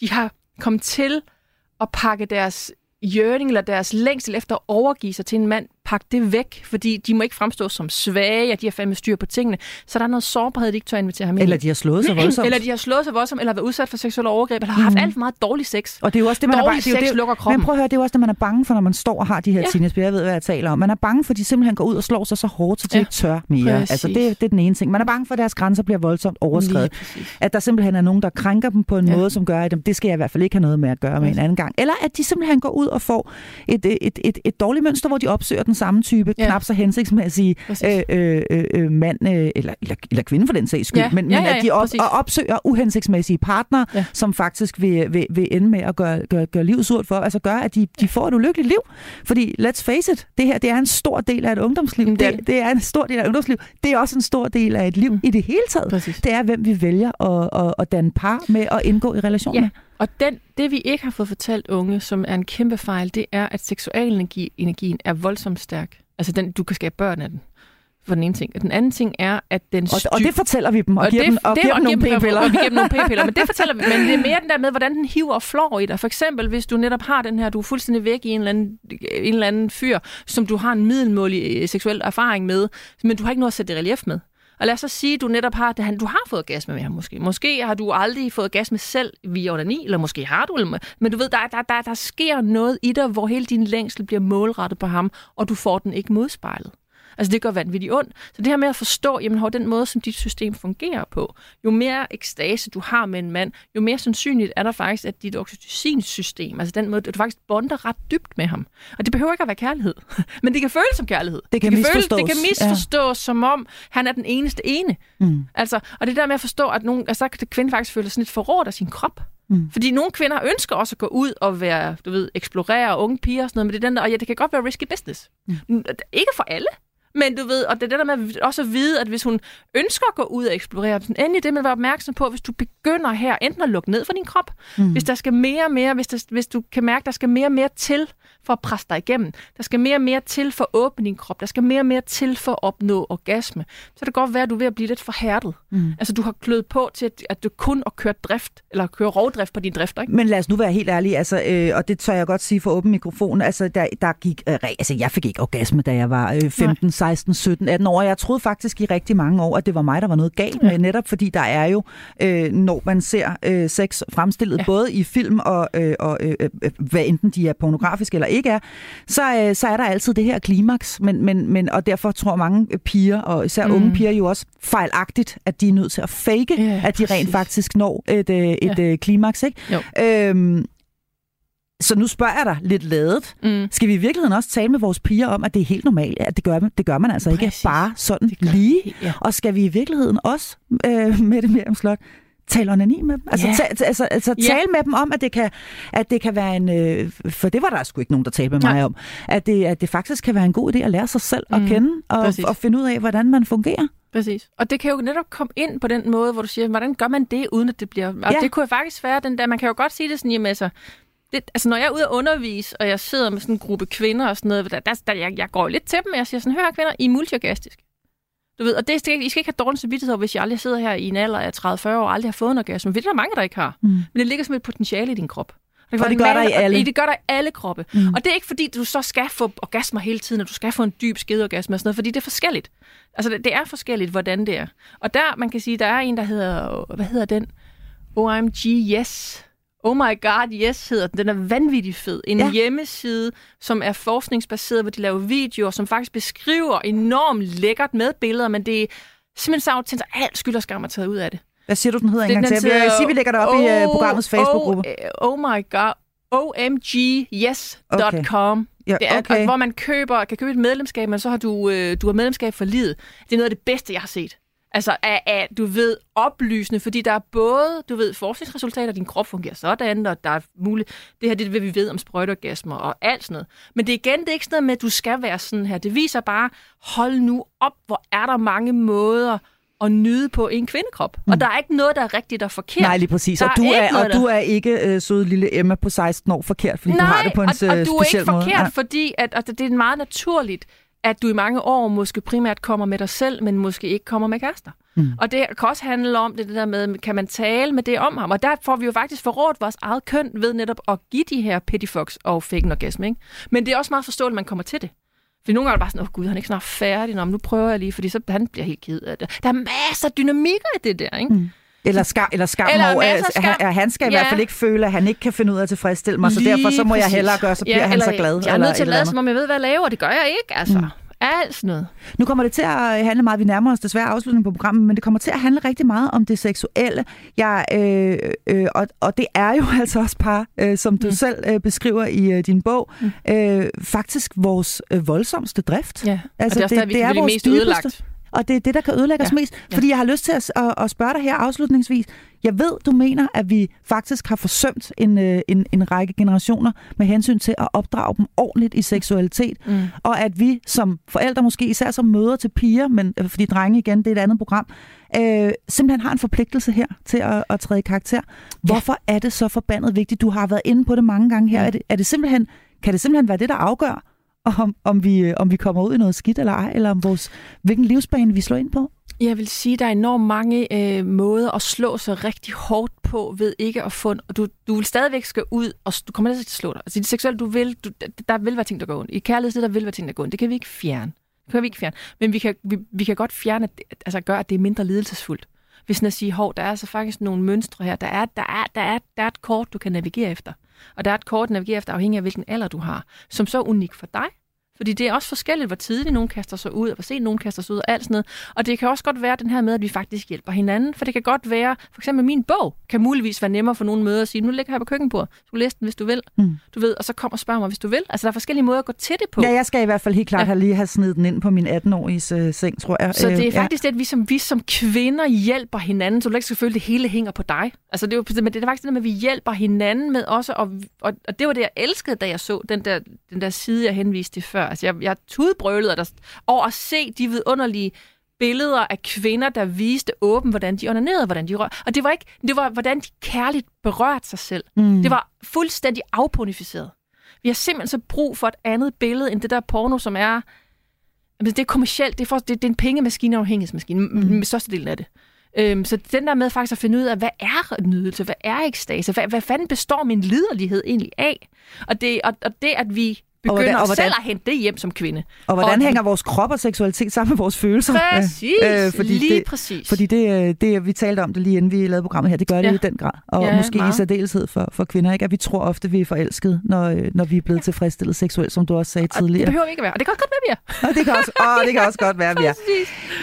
de har kommet til at pakke deres yearning eller deres længsel efter at overgive sig til en mand, pakke det væk, fordi de må ikke fremstå som svage, at de har fandme styr på tingene. Så der er noget sårbarhed, de ikke tør invitere ham ind. Eller de har slået sig voldsomt. eller de har slået sig voldsomt, eller været udsat for seksuelle overgreb, eller har haft mm. alt for meget dårlig sex. Og det er jo også det, man dårlig er bange, det er jo det, lukker kroppen. Men prøv at høre, det er jo også det, man er bange for, når man står og har de her ja. Jeg ved, hvad jeg taler om. Man er bange for, at de simpelthen går ud og slår sig så hårdt, så de ja. ikke tør mere. Præcis. Altså, det, det, er den ene ting. Man er bange for, at deres grænser bliver voldsomt overskrevet. At der simpelthen er nogen, der krænker dem på en ja. måde, som gør, at det skal jeg i hvert fald ikke have noget med at gøre med en anden gang. Eller at de simpelthen går ud og får et, et, et, et, et dårligt mønster, hvor de opsøger den samme type ja knap så hensigtsmæssige øh, øh, øh, øh, mand, øh, eller, eller, eller kvinde for den sags skyld, ja. men, ja, ja, ja, at de op, og opsøger uhensigtsmæssige partnere, ja. som faktisk vil, vil, vil ende med at gøre, gøre, gøre livet surt for, altså gøre, at de, de får et ulykkeligt liv. Fordi, let's face it, det her det er en stor del af et ungdomsliv. Det, det, det er en stor del af et ungdomsliv. Det er også en stor del af et liv mm. i det hele taget. Præcis. Det er, hvem vi vælger at, at, at danne par med og indgå i relationer. Ja. Og den, det, vi ikke har fået fortalt unge, som er en kæmpe fejl, det er, at seksualenergien er voldsomt stærk. Altså, den, du kan skabe børn af den. For den ene ting. Den anden ting er, at den styr... og, og det fortæller vi dem, og, og giver, det, dem, og det, giver dem nogle p-piller. Og vi giver dem nogle p-piller, men det fortæller vi. Men det er mere den der med, hvordan den hiver og flår i dig. For eksempel, hvis du netop har den her, du er fuldstændig væk i en eller anden, en eller anden fyr, som du har en middelmålig øh, seksuel erfaring med, men du har ikke noget at sætte det relief med. Og lad os så sige, at du netop har, det, du har fået gas med ham måske. Måske har du aldrig fået gas med selv via onani, eller måske har du. Eller, men du ved, der, der, der, der sker noget i dig, hvor hele din længsel bliver målrettet på ham, og du får den ikke modspejlet. Altså det gør vanvittigt ondt. Så det her med at forstå, jamen hvor den måde, som dit system fungerer på, jo mere ekstase du har med en mand, jo mere sandsynligt er der faktisk, at dit oxytocin-system, altså den måde, du faktisk bonder ret dybt med ham. Og det behøver ikke at være kærlighed, men det kan føles som kærlighed. Det kan, det kan misforstås. Føles, det kan misforstås ja. som om, han er den eneste ene. Mm. Altså, og det der med at forstå, at nogen, altså, kan kvinde faktisk føle sig sådan lidt forrådt af sin krop. Mm. Fordi nogle kvinder ønsker også at gå ud og være, du ved, eksplorere unge piger og sådan noget, men det er den der, og ja, det kan godt være risky business. Mm. Ikke for alle, men du ved, og det er det der med også at vide, at hvis hun ønsker at gå ud og eksplorere, så endelig det at være opmærksom på, hvis du begynder her enten at lukke ned for din krop, mm. hvis der skal mere og mere, hvis, der, hvis du kan mærke, der skal mere og mere til for at presse dig igennem, der skal mere og mere til for at åbne din krop, der skal mere og mere til for at opnå orgasme, så kan det godt være, at du er ved at blive lidt forhærdet. Mm. Altså du har kløet på til, at, at du kun har kørt drift, eller kører rovdrift på din drift, ikke? Men lad os nu være helt ærlige, altså, øh, og det tør jeg godt sige for åben mikrofon, altså der, der gik, øh, altså jeg fik ikke orgasme, da jeg var øh, 15, Nej. 16, 17, 18 år. Jeg troede faktisk i rigtig mange år, at det var mig, der var noget galt med, ja. netop fordi der er jo, øh, når man ser øh, sex fremstillet, ja. både i film og, øh, og øh, øh, hvad enten de er pornografiske eller ikke er, så, øh, så er der altid det her klimaks, men, men, men, og derfor tror mange piger, og især mm. unge piger jo også fejlagtigt, at de er nødt til at fake, ja, at de præcis. rent faktisk når et, øh, et ja. klimaks. Ikke? Øhm, så nu spørger jeg dig lidt ladet. Mm. Skal vi i virkeligheden også tale med vores piger om, at det er helt normalt, at det gør, det gør man altså Præcis. ikke bare sådan lige? Ja. Og skal vi i virkeligheden også, øh, med det mere Slot, tale onani med dem. Altså, yeah. ta, altså, altså yeah. tale med dem om, at det kan, at det kan være en... Øh, for det var der sgu ikke nogen, der talte med mig om. At det, at det faktisk kan være en god idé at lære sig selv mm. at kende og, og finde ud af, hvordan man fungerer. Præcis. Og det kan jo netop komme ind på den måde, hvor du siger, hvordan gør man det, uden at det bliver... Og ja. det kunne jo faktisk være den der... Man kan jo godt sige det sådan, jamen altså... Det, altså, når jeg er ude at undervise, og jeg sidder med sådan en gruppe kvinder og sådan noget, der, der, der jeg, jeg går lidt til dem, og jeg siger sådan, hør kvinder, I er multiorgastisk. Du ved, og det, I skal ikke have dårlig samvittighed hvis jeg aldrig sidder her i en alder af 30-40 år og aldrig har fået en orgasme. Det er der mange, der ikke har. Mm. Men det ligger som et potentiale i din krop. Det, og det gør der i alle. Det gør der i alle kroppe. Mm. Og det er ikke fordi, du så skal få orgasmer hele tiden, og du skal få en dyb skedeorgasme og sådan noget, fordi det er forskelligt. Altså, det, det er forskelligt, hvordan det er. Og der, man kan sige, der er en, der hedder, hvad hedder den? OMG Yes Oh my god, yes hedder den. Den er vanvittigt fed. En ja. hjemmeside, som er forskningsbaseret, hvor de laver videoer, som faktisk beskriver enormt lækkert med billeder, men det er simpelthen så autentisk, at alt skyld og skam er taget ud af det. Hvad siger du, den hedder den, en gang til? Jeg vil sige, vi lægger det op oh, i uh, programmets Facebook-gruppe. Oh, oh my god. omgyes.com. Okay. Ja, det er, okay. hvor man køber, kan købe et medlemskab, men så har du, øh, du har medlemskab for livet. Det er noget af det bedste, jeg har set. Altså er, er, du ved, oplysende, fordi der er både, du ved, forskningsresultater, din krop fungerer sådan, og der er muligt, det her det er vi ved om sprøjteorgasmer og alt sådan noget. Men det er igen, det er ikke sådan noget med, at du skal være sådan her. Det viser bare, hold nu op, hvor er der mange måder at nyde på en kvindekrop. Mm. Og der er ikke noget, der er rigtigt og forkert. Nej, lige præcis. og du er, er og du er ikke øh, søde lille Emma på 16 år forkert, fordi Nej, du har det på en. Nej, og du er ikke forkert, måde. fordi at, at det er meget naturligt, at du i mange år måske primært kommer med dig selv, men måske ikke kommer med kærester. Mm. Og det kan også handle om det, det der med, kan man tale med det om ham? Og der får vi jo faktisk forrådt vores eget køn ved netop at give de her pettifox og fake orgasm, ikke? Men det er også meget forståeligt, at man kommer til det. For nogle gange er det bare sådan, åh oh, gud, han er ikke snart færdig, Nå, nu prøver jeg lige, fordi så han bliver helt ked af det. Der er masser af dynamikker i det der, ikke? Mm. Eller, skam, eller skam eller over, at, skam. at han skal ja. i hvert fald ikke føle, at han ikke kan finde ud af at tilfredsstille mig, Lige så derfor så må præcis. jeg hellere gøre, så bliver ja, han så glad. Jeg er nødt til at lade, som om jeg ved, hvad jeg laver. Det gør jeg ikke, altså. Mm. Alt sådan noget. Nu kommer det til at handle meget, vi nærmer os desværre afslutningen på programmet, men det kommer til at handle rigtig meget om det seksuelle. Jeg, øh, øh, og, og det er jo altså også par, øh, som du mm. selv øh, beskriver i øh, din bog, mm. øh, faktisk vores øh, voldsomste drift. Ja, altså, og det er også det, der, vi det er vores mest dybeste. ødelagt og det er det, der kan ødelægge ja. os mest. Fordi jeg har lyst til at, at, at spørge dig her afslutningsvis. Jeg ved, du mener, at vi faktisk har forsømt en, øh, en, en række generationer med hensyn til at opdrage dem ordentligt i seksualitet, mm. og at vi som forældre, måske især som møder til piger, men øh, fordi drenge igen, det er et andet program, øh, simpelthen har en forpligtelse her til at, at træde i karakter. Hvorfor ja. er det så forbandet vigtigt? Du har været inde på det mange gange her. Ja. Er, det, er det simpelthen, kan det simpelthen være det, der afgør, om, om, vi, øh, om vi kommer ud i noget skidt eller ej, eller om vores, hvilken livsbane vi slår ind på? Jeg vil sige, at der er enormt mange øh, måder at slå sig rigtig hårdt på ved ikke at få... Og du, du vil stadigvæk skal ud, og du kommer til at slå dig. Altså det seksuelle, du vil, du, der vil være ting, der går ondt. I kærlighed, der vil være ting, der går ondt. Det kan vi ikke fjerne. Det kan vi ikke fjerne. Men vi kan, vi, vi kan godt fjerne, altså gøre, at det er mindre lidelsesfuldt. Hvis man siger, hov, der er altså faktisk nogle mønstre her. Der er, der, er, der, er, der er et kort, du kan navigere efter. Og der er et kort, du efter, afhængig af hvilken alder du har, som så er unik for dig, fordi det er også forskelligt, hvor tidligt nogen kaster sig ud, og hvor sent nogen kaster sig ud, og alt sådan noget. Og det kan også godt være den her med, at vi faktisk hjælper hinanden. For det kan godt være, for eksempel min bog, kan muligvis være nemmere for nogle møder at sige, nu ligger her på køkkenbordet, du kan læse den, hvis du vil. Mm. Du ved, og så kommer og spørger mig, hvis du vil. Altså, der er forskellige måder at gå til det på. Ja, jeg skal i hvert fald helt klart ja. have lige have snedet den ind på min 18-årige uh, seng, tror jeg. Så det er faktisk ja. det, at vi som, vi som kvinder hjælper hinanden, så du ikke selvfølgelig det hele hænger på dig. Altså, det er, jo, men det er faktisk det med, at vi hjælper hinanden med også, og, og, og det var det, jeg elskede, da jeg så den der, den der side, jeg henviste til før. Altså, jeg, jeg tudbrølede der, over at se de vidunderlige billeder af kvinder, der viste åben, hvordan de onanerede, hvordan de rør. Og det var ikke, det var, hvordan de kærligt berørte sig selv. Mm. Det var fuldstændig afponificeret. Vi har simpelthen så brug for et andet billede, end det der porno, som er... det er kommercielt, det er, for, det, det er en pengemaskine og afhængighedsmaskine, mm. med størstedelen af det. Øhm, så den der med faktisk at finde ud af, hvad er nydelse, hvad er ekstase, hvad, hvad fanden består min liderlighed egentlig af? Og det, og, og det at vi begynder og hvordan, og hvordan, selv at hente det hjem som kvinde. Og hvordan og, hænger vores krop og seksualitet sammen med vores følelser? Præcis, øh, fordi lige det, præcis. Fordi det, øh, det, vi talte om det lige inden vi lavede programmet her, det gør det ja. i den grad. Og ja, måske meget. i særdeleshed for, for kvinder, ikke? at vi tror ofte, vi er forelskede, når, øh, når vi er blevet ja. tilfredsstillet seksuelt, som du også sagde og tidligere. det behøver ikke at være, og det kan også godt være, vi er. og det kan også, åh, det kan også godt være, vi er.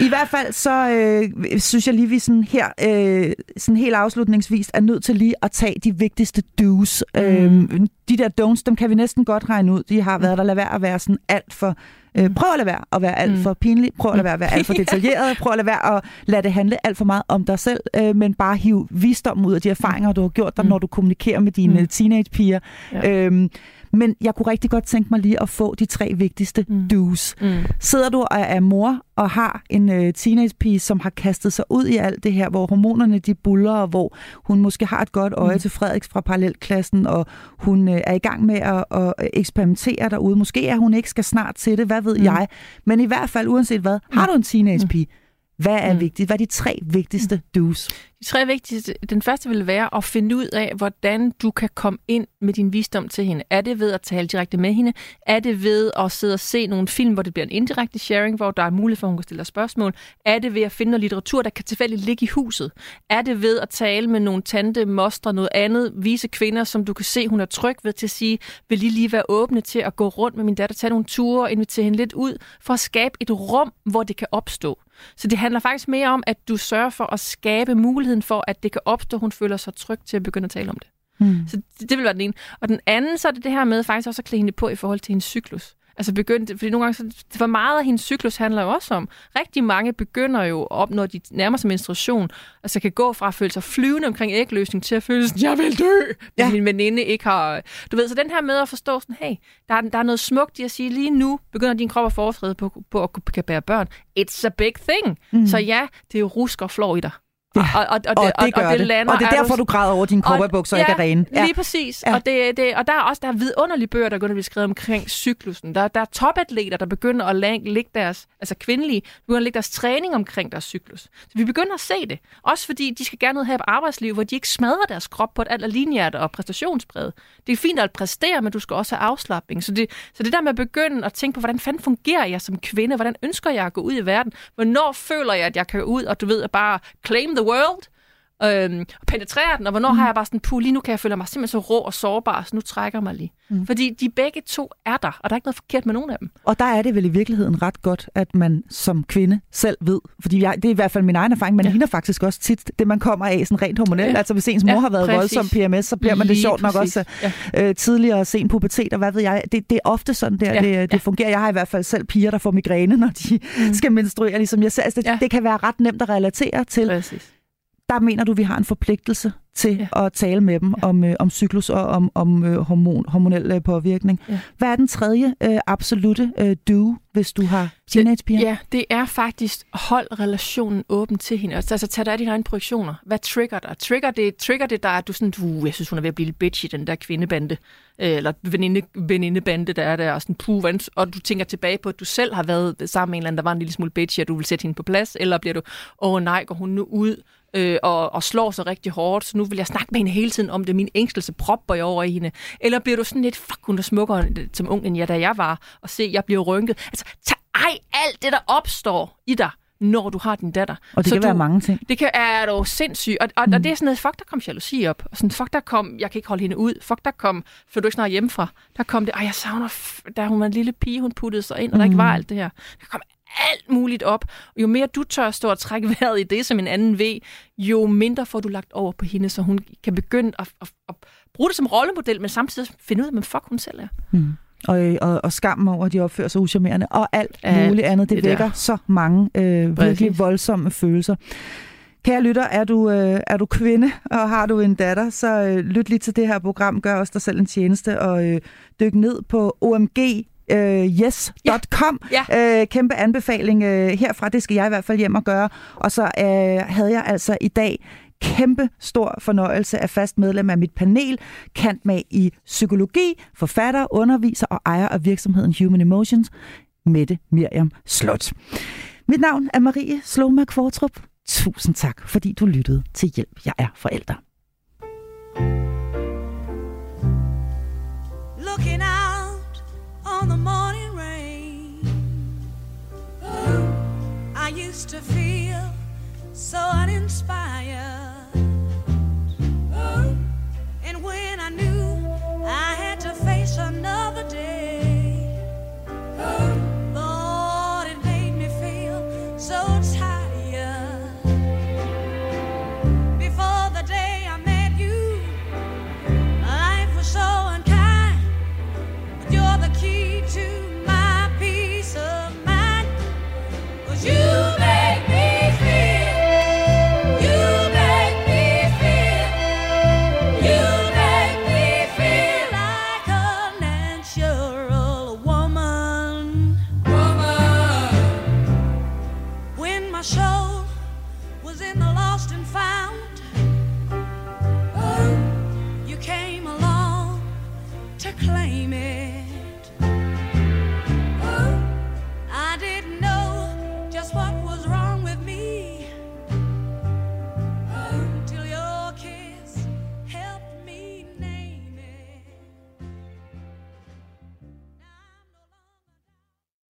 I hvert fald så øh, synes jeg lige, vi sådan her, øh, sådan helt afslutningsvis er nødt til lige at tage de vigtigste do's. Mm. Øh, de der don'ts, dem kan vi næsten godt regne ud. De har har været der. Lad være at være sådan alt for... Øh, prøv at lade være at være alt mm. for pinlig. Prøv at lade være at være alt for detaljeret. Prøv at lade være at lade det handle alt for meget om dig selv, øh, men bare hive visdom ud af de erfaringer, du har gjort dig, mm. når du kommunikerer med dine mm. teenagepiger. Ja. Øhm, men jeg kunne rigtig godt tænke mig lige at få de tre vigtigste mm. do's. Mm. Sidder du og er mor og har en øh, teenagepige, som har kastet sig ud i alt det her, hvor hormonerne de buller, og hvor hun måske har et godt øje mm. til Frederiks fra parallelklassen, og hun øh, er i gang med at, at eksperimentere derude. Måske er hun ikke skal snart til det, hvad ved mm. jeg. Men i hvert fald, uanset hvad, har du en teenagepige, mm hvad er mm. vigtigt? Hvad er de tre vigtigste do's? De tre vigtigste, den første vil være at finde ud af, hvordan du kan komme ind med din visdom til hende. Er det ved at tale direkte med hende? Er det ved at sidde og se nogle film, hvor det bliver en indirekte sharing, hvor der er mulighed for, at hun kan stille spørgsmål? Er det ved at finde noget litteratur, der kan tilfældigt ligge i huset? Er det ved at tale med nogle tante, mostre, noget andet, vise kvinder, som du kan se, hun er tryg ved til at sige, vil I lige være åbne til at gå rundt med min datter, tage nogle ture og invitere hende lidt ud, for at skabe et rum, hvor det kan opstå. Så det handler faktisk mere om, at du sørger for at skabe muligheden for, at det kan opstå, hun føler sig tryg til at begynde at tale om det. Mm. Så det, det vil være den ene. Og den anden, så er det det her med faktisk også at klæde på i forhold til hendes cyklus. Altså begyndte, fordi nogle gange, så, for meget af hendes cyklus handler jo også om, rigtig mange begynder jo op, når de nærmer sig menstruation, altså kan gå fra at føle sig flyvende omkring ægløsning til at føle sådan, jeg vil dø, ja. min veninde ikke har... Du ved, så den her med at forstå sådan, hey, der er, der er noget smukt i at sige, lige nu begynder din krop at forfrede på, på at kunne bære børn. It's a big thing. Mm. Så ja, det er rusk og flår i dig. Ja, og, og, og, det, og, det gør og, og det. Lander, og det er derfor, du græder over dine cowboybukser ikke er rene. Ja, lige præcis. Ja. Og, det, det, og der er også der er vidunderlige bøger, der begynder at blive skrevet omkring cyklusen. Der, der er topatleter, der begynder at lægge deres, altså kvindelige, begynder at lægge deres træning omkring deres cyklus. Så vi begynder at se det. Også fordi de skal gerne have et arbejdsliv, hvor de ikke smadrer deres krop på et alt og præstationspræget. Det er fint at præstere, men du skal også have afslappning. Så det, så det der med at begynde at tænke på, hvordan fanden fungerer jeg som kvinde? Hvordan ønsker jeg at gå ud i verden? Hvornår føler jeg, at jeg kan gå ud og du ved, at bare claim the the world? Øhm, og penetrere den, og hvornår mm. har jeg bare sådan, puh, lige nu kan jeg føle mig simpelthen så rå og sårbar, så nu trækker jeg mig lige. Mm. Fordi de begge to er der, og der er ikke noget forkert med nogen af dem. Og der er det vel i virkeligheden ret godt, at man som kvinde selv ved, fordi jeg, det er i hvert fald min egen erfaring, man ja. ligner faktisk også tit det, man kommer af sådan rent hormonelt. Ja. Altså hvis ens mor ja, har været præcis. voldsom PMS, så bliver man det sjovt nok også ja. øh, tidligere sen pubertet, og hvad ved jeg. Det, det er ofte sådan der, ja. det, det ja. fungerer. Jeg har i hvert fald selv piger, der får migræne, når de mm. skal menstruere, ligesom jeg selv. Altså, det, ja. det kan være ret nemt at relatere til. Præcis der mener du, vi har en forpligtelse til ja. at tale med dem ja. om, øh, om cyklus og om, om øh, hormon, hormonel øh, påvirkning. Ja. Hvad er den tredje øh, absolute øh, do, hvis du har teenagepiger? Ja, det er faktisk hold relationen åben til hende. Altså, altså tag dig af dine egne projektioner. Hvad trigger dig? Trigger det, trigger det dig, at du sådan, du, jeg synes, hun er ved at blive lidt bitchy, den der kvindebande, øh, eller veninde, venindebande, der er der, og sådan, puh, og du tænker tilbage på, at du selv har været sammen med en eller anden, der var en lille smule bitchy, og du vil sætte hende på plads, eller bliver du, åh oh, nej, går hun nu ud øh, og, og slår sig rigtig hårdt, så nu vil jeg snakke med hende hele tiden om det. Min ængstelse propper jeg over i hende. Eller bliver du sådan lidt, fuck, hun er smukkere som ung, end jeg, da jeg var, og se, jeg bliver rynket. Altså, tag ej alt det, der opstår i dig, når du har din datter. Og det Så kan du, være mange ting. Det kan, er du sindssygt. Og, og, mm. og det er sådan noget, fuck, der kom jalousi op. Og sådan, fuck, der kom, jeg kan ikke holde hende ud. Fuck, der kom, for du ikke snart hjemmefra. Der kom det, ej, jeg savner, da hun var en lille pige, hun puttede sig ind, og der ikke var alt det her. Der kom alt muligt op. Jo mere du tør stå og trække vejret i det, som en anden ved, jo mindre får du lagt over på hende, så hun kan begynde at, at, at bruge det som rollemodel, men samtidig finde ud af, hvem fuck hun selv er. Mm. Og, og, og skammen over, at de opfører sig uschammerende, og alt, Alt muligt andet. Det, det vækker der. så mange øh, virkelig voldsomme følelser. Kære lytter, er du, øh, er du kvinde, og har du en datter, så øh, lyt lige til det her program. Gør også dig selv en tjeneste, og øh, dyk ned på omg øh, yes.com. Ja. Øh, kæmpe anbefaling øh, herfra, det skal jeg i hvert fald hjem og gøre. Og så øh, havde jeg altså i dag kæmpe stor fornøjelse af fast medlem af mit panel, kant med i psykologi, forfatter, underviser og ejer af virksomheden Human Emotions, Mette Miriam Slot. Mit navn er Marie Sloma Kvartrup. Tusind tak, fordi du lyttede til Hjælp, jeg er forælder. to feel so uninspired. claim it.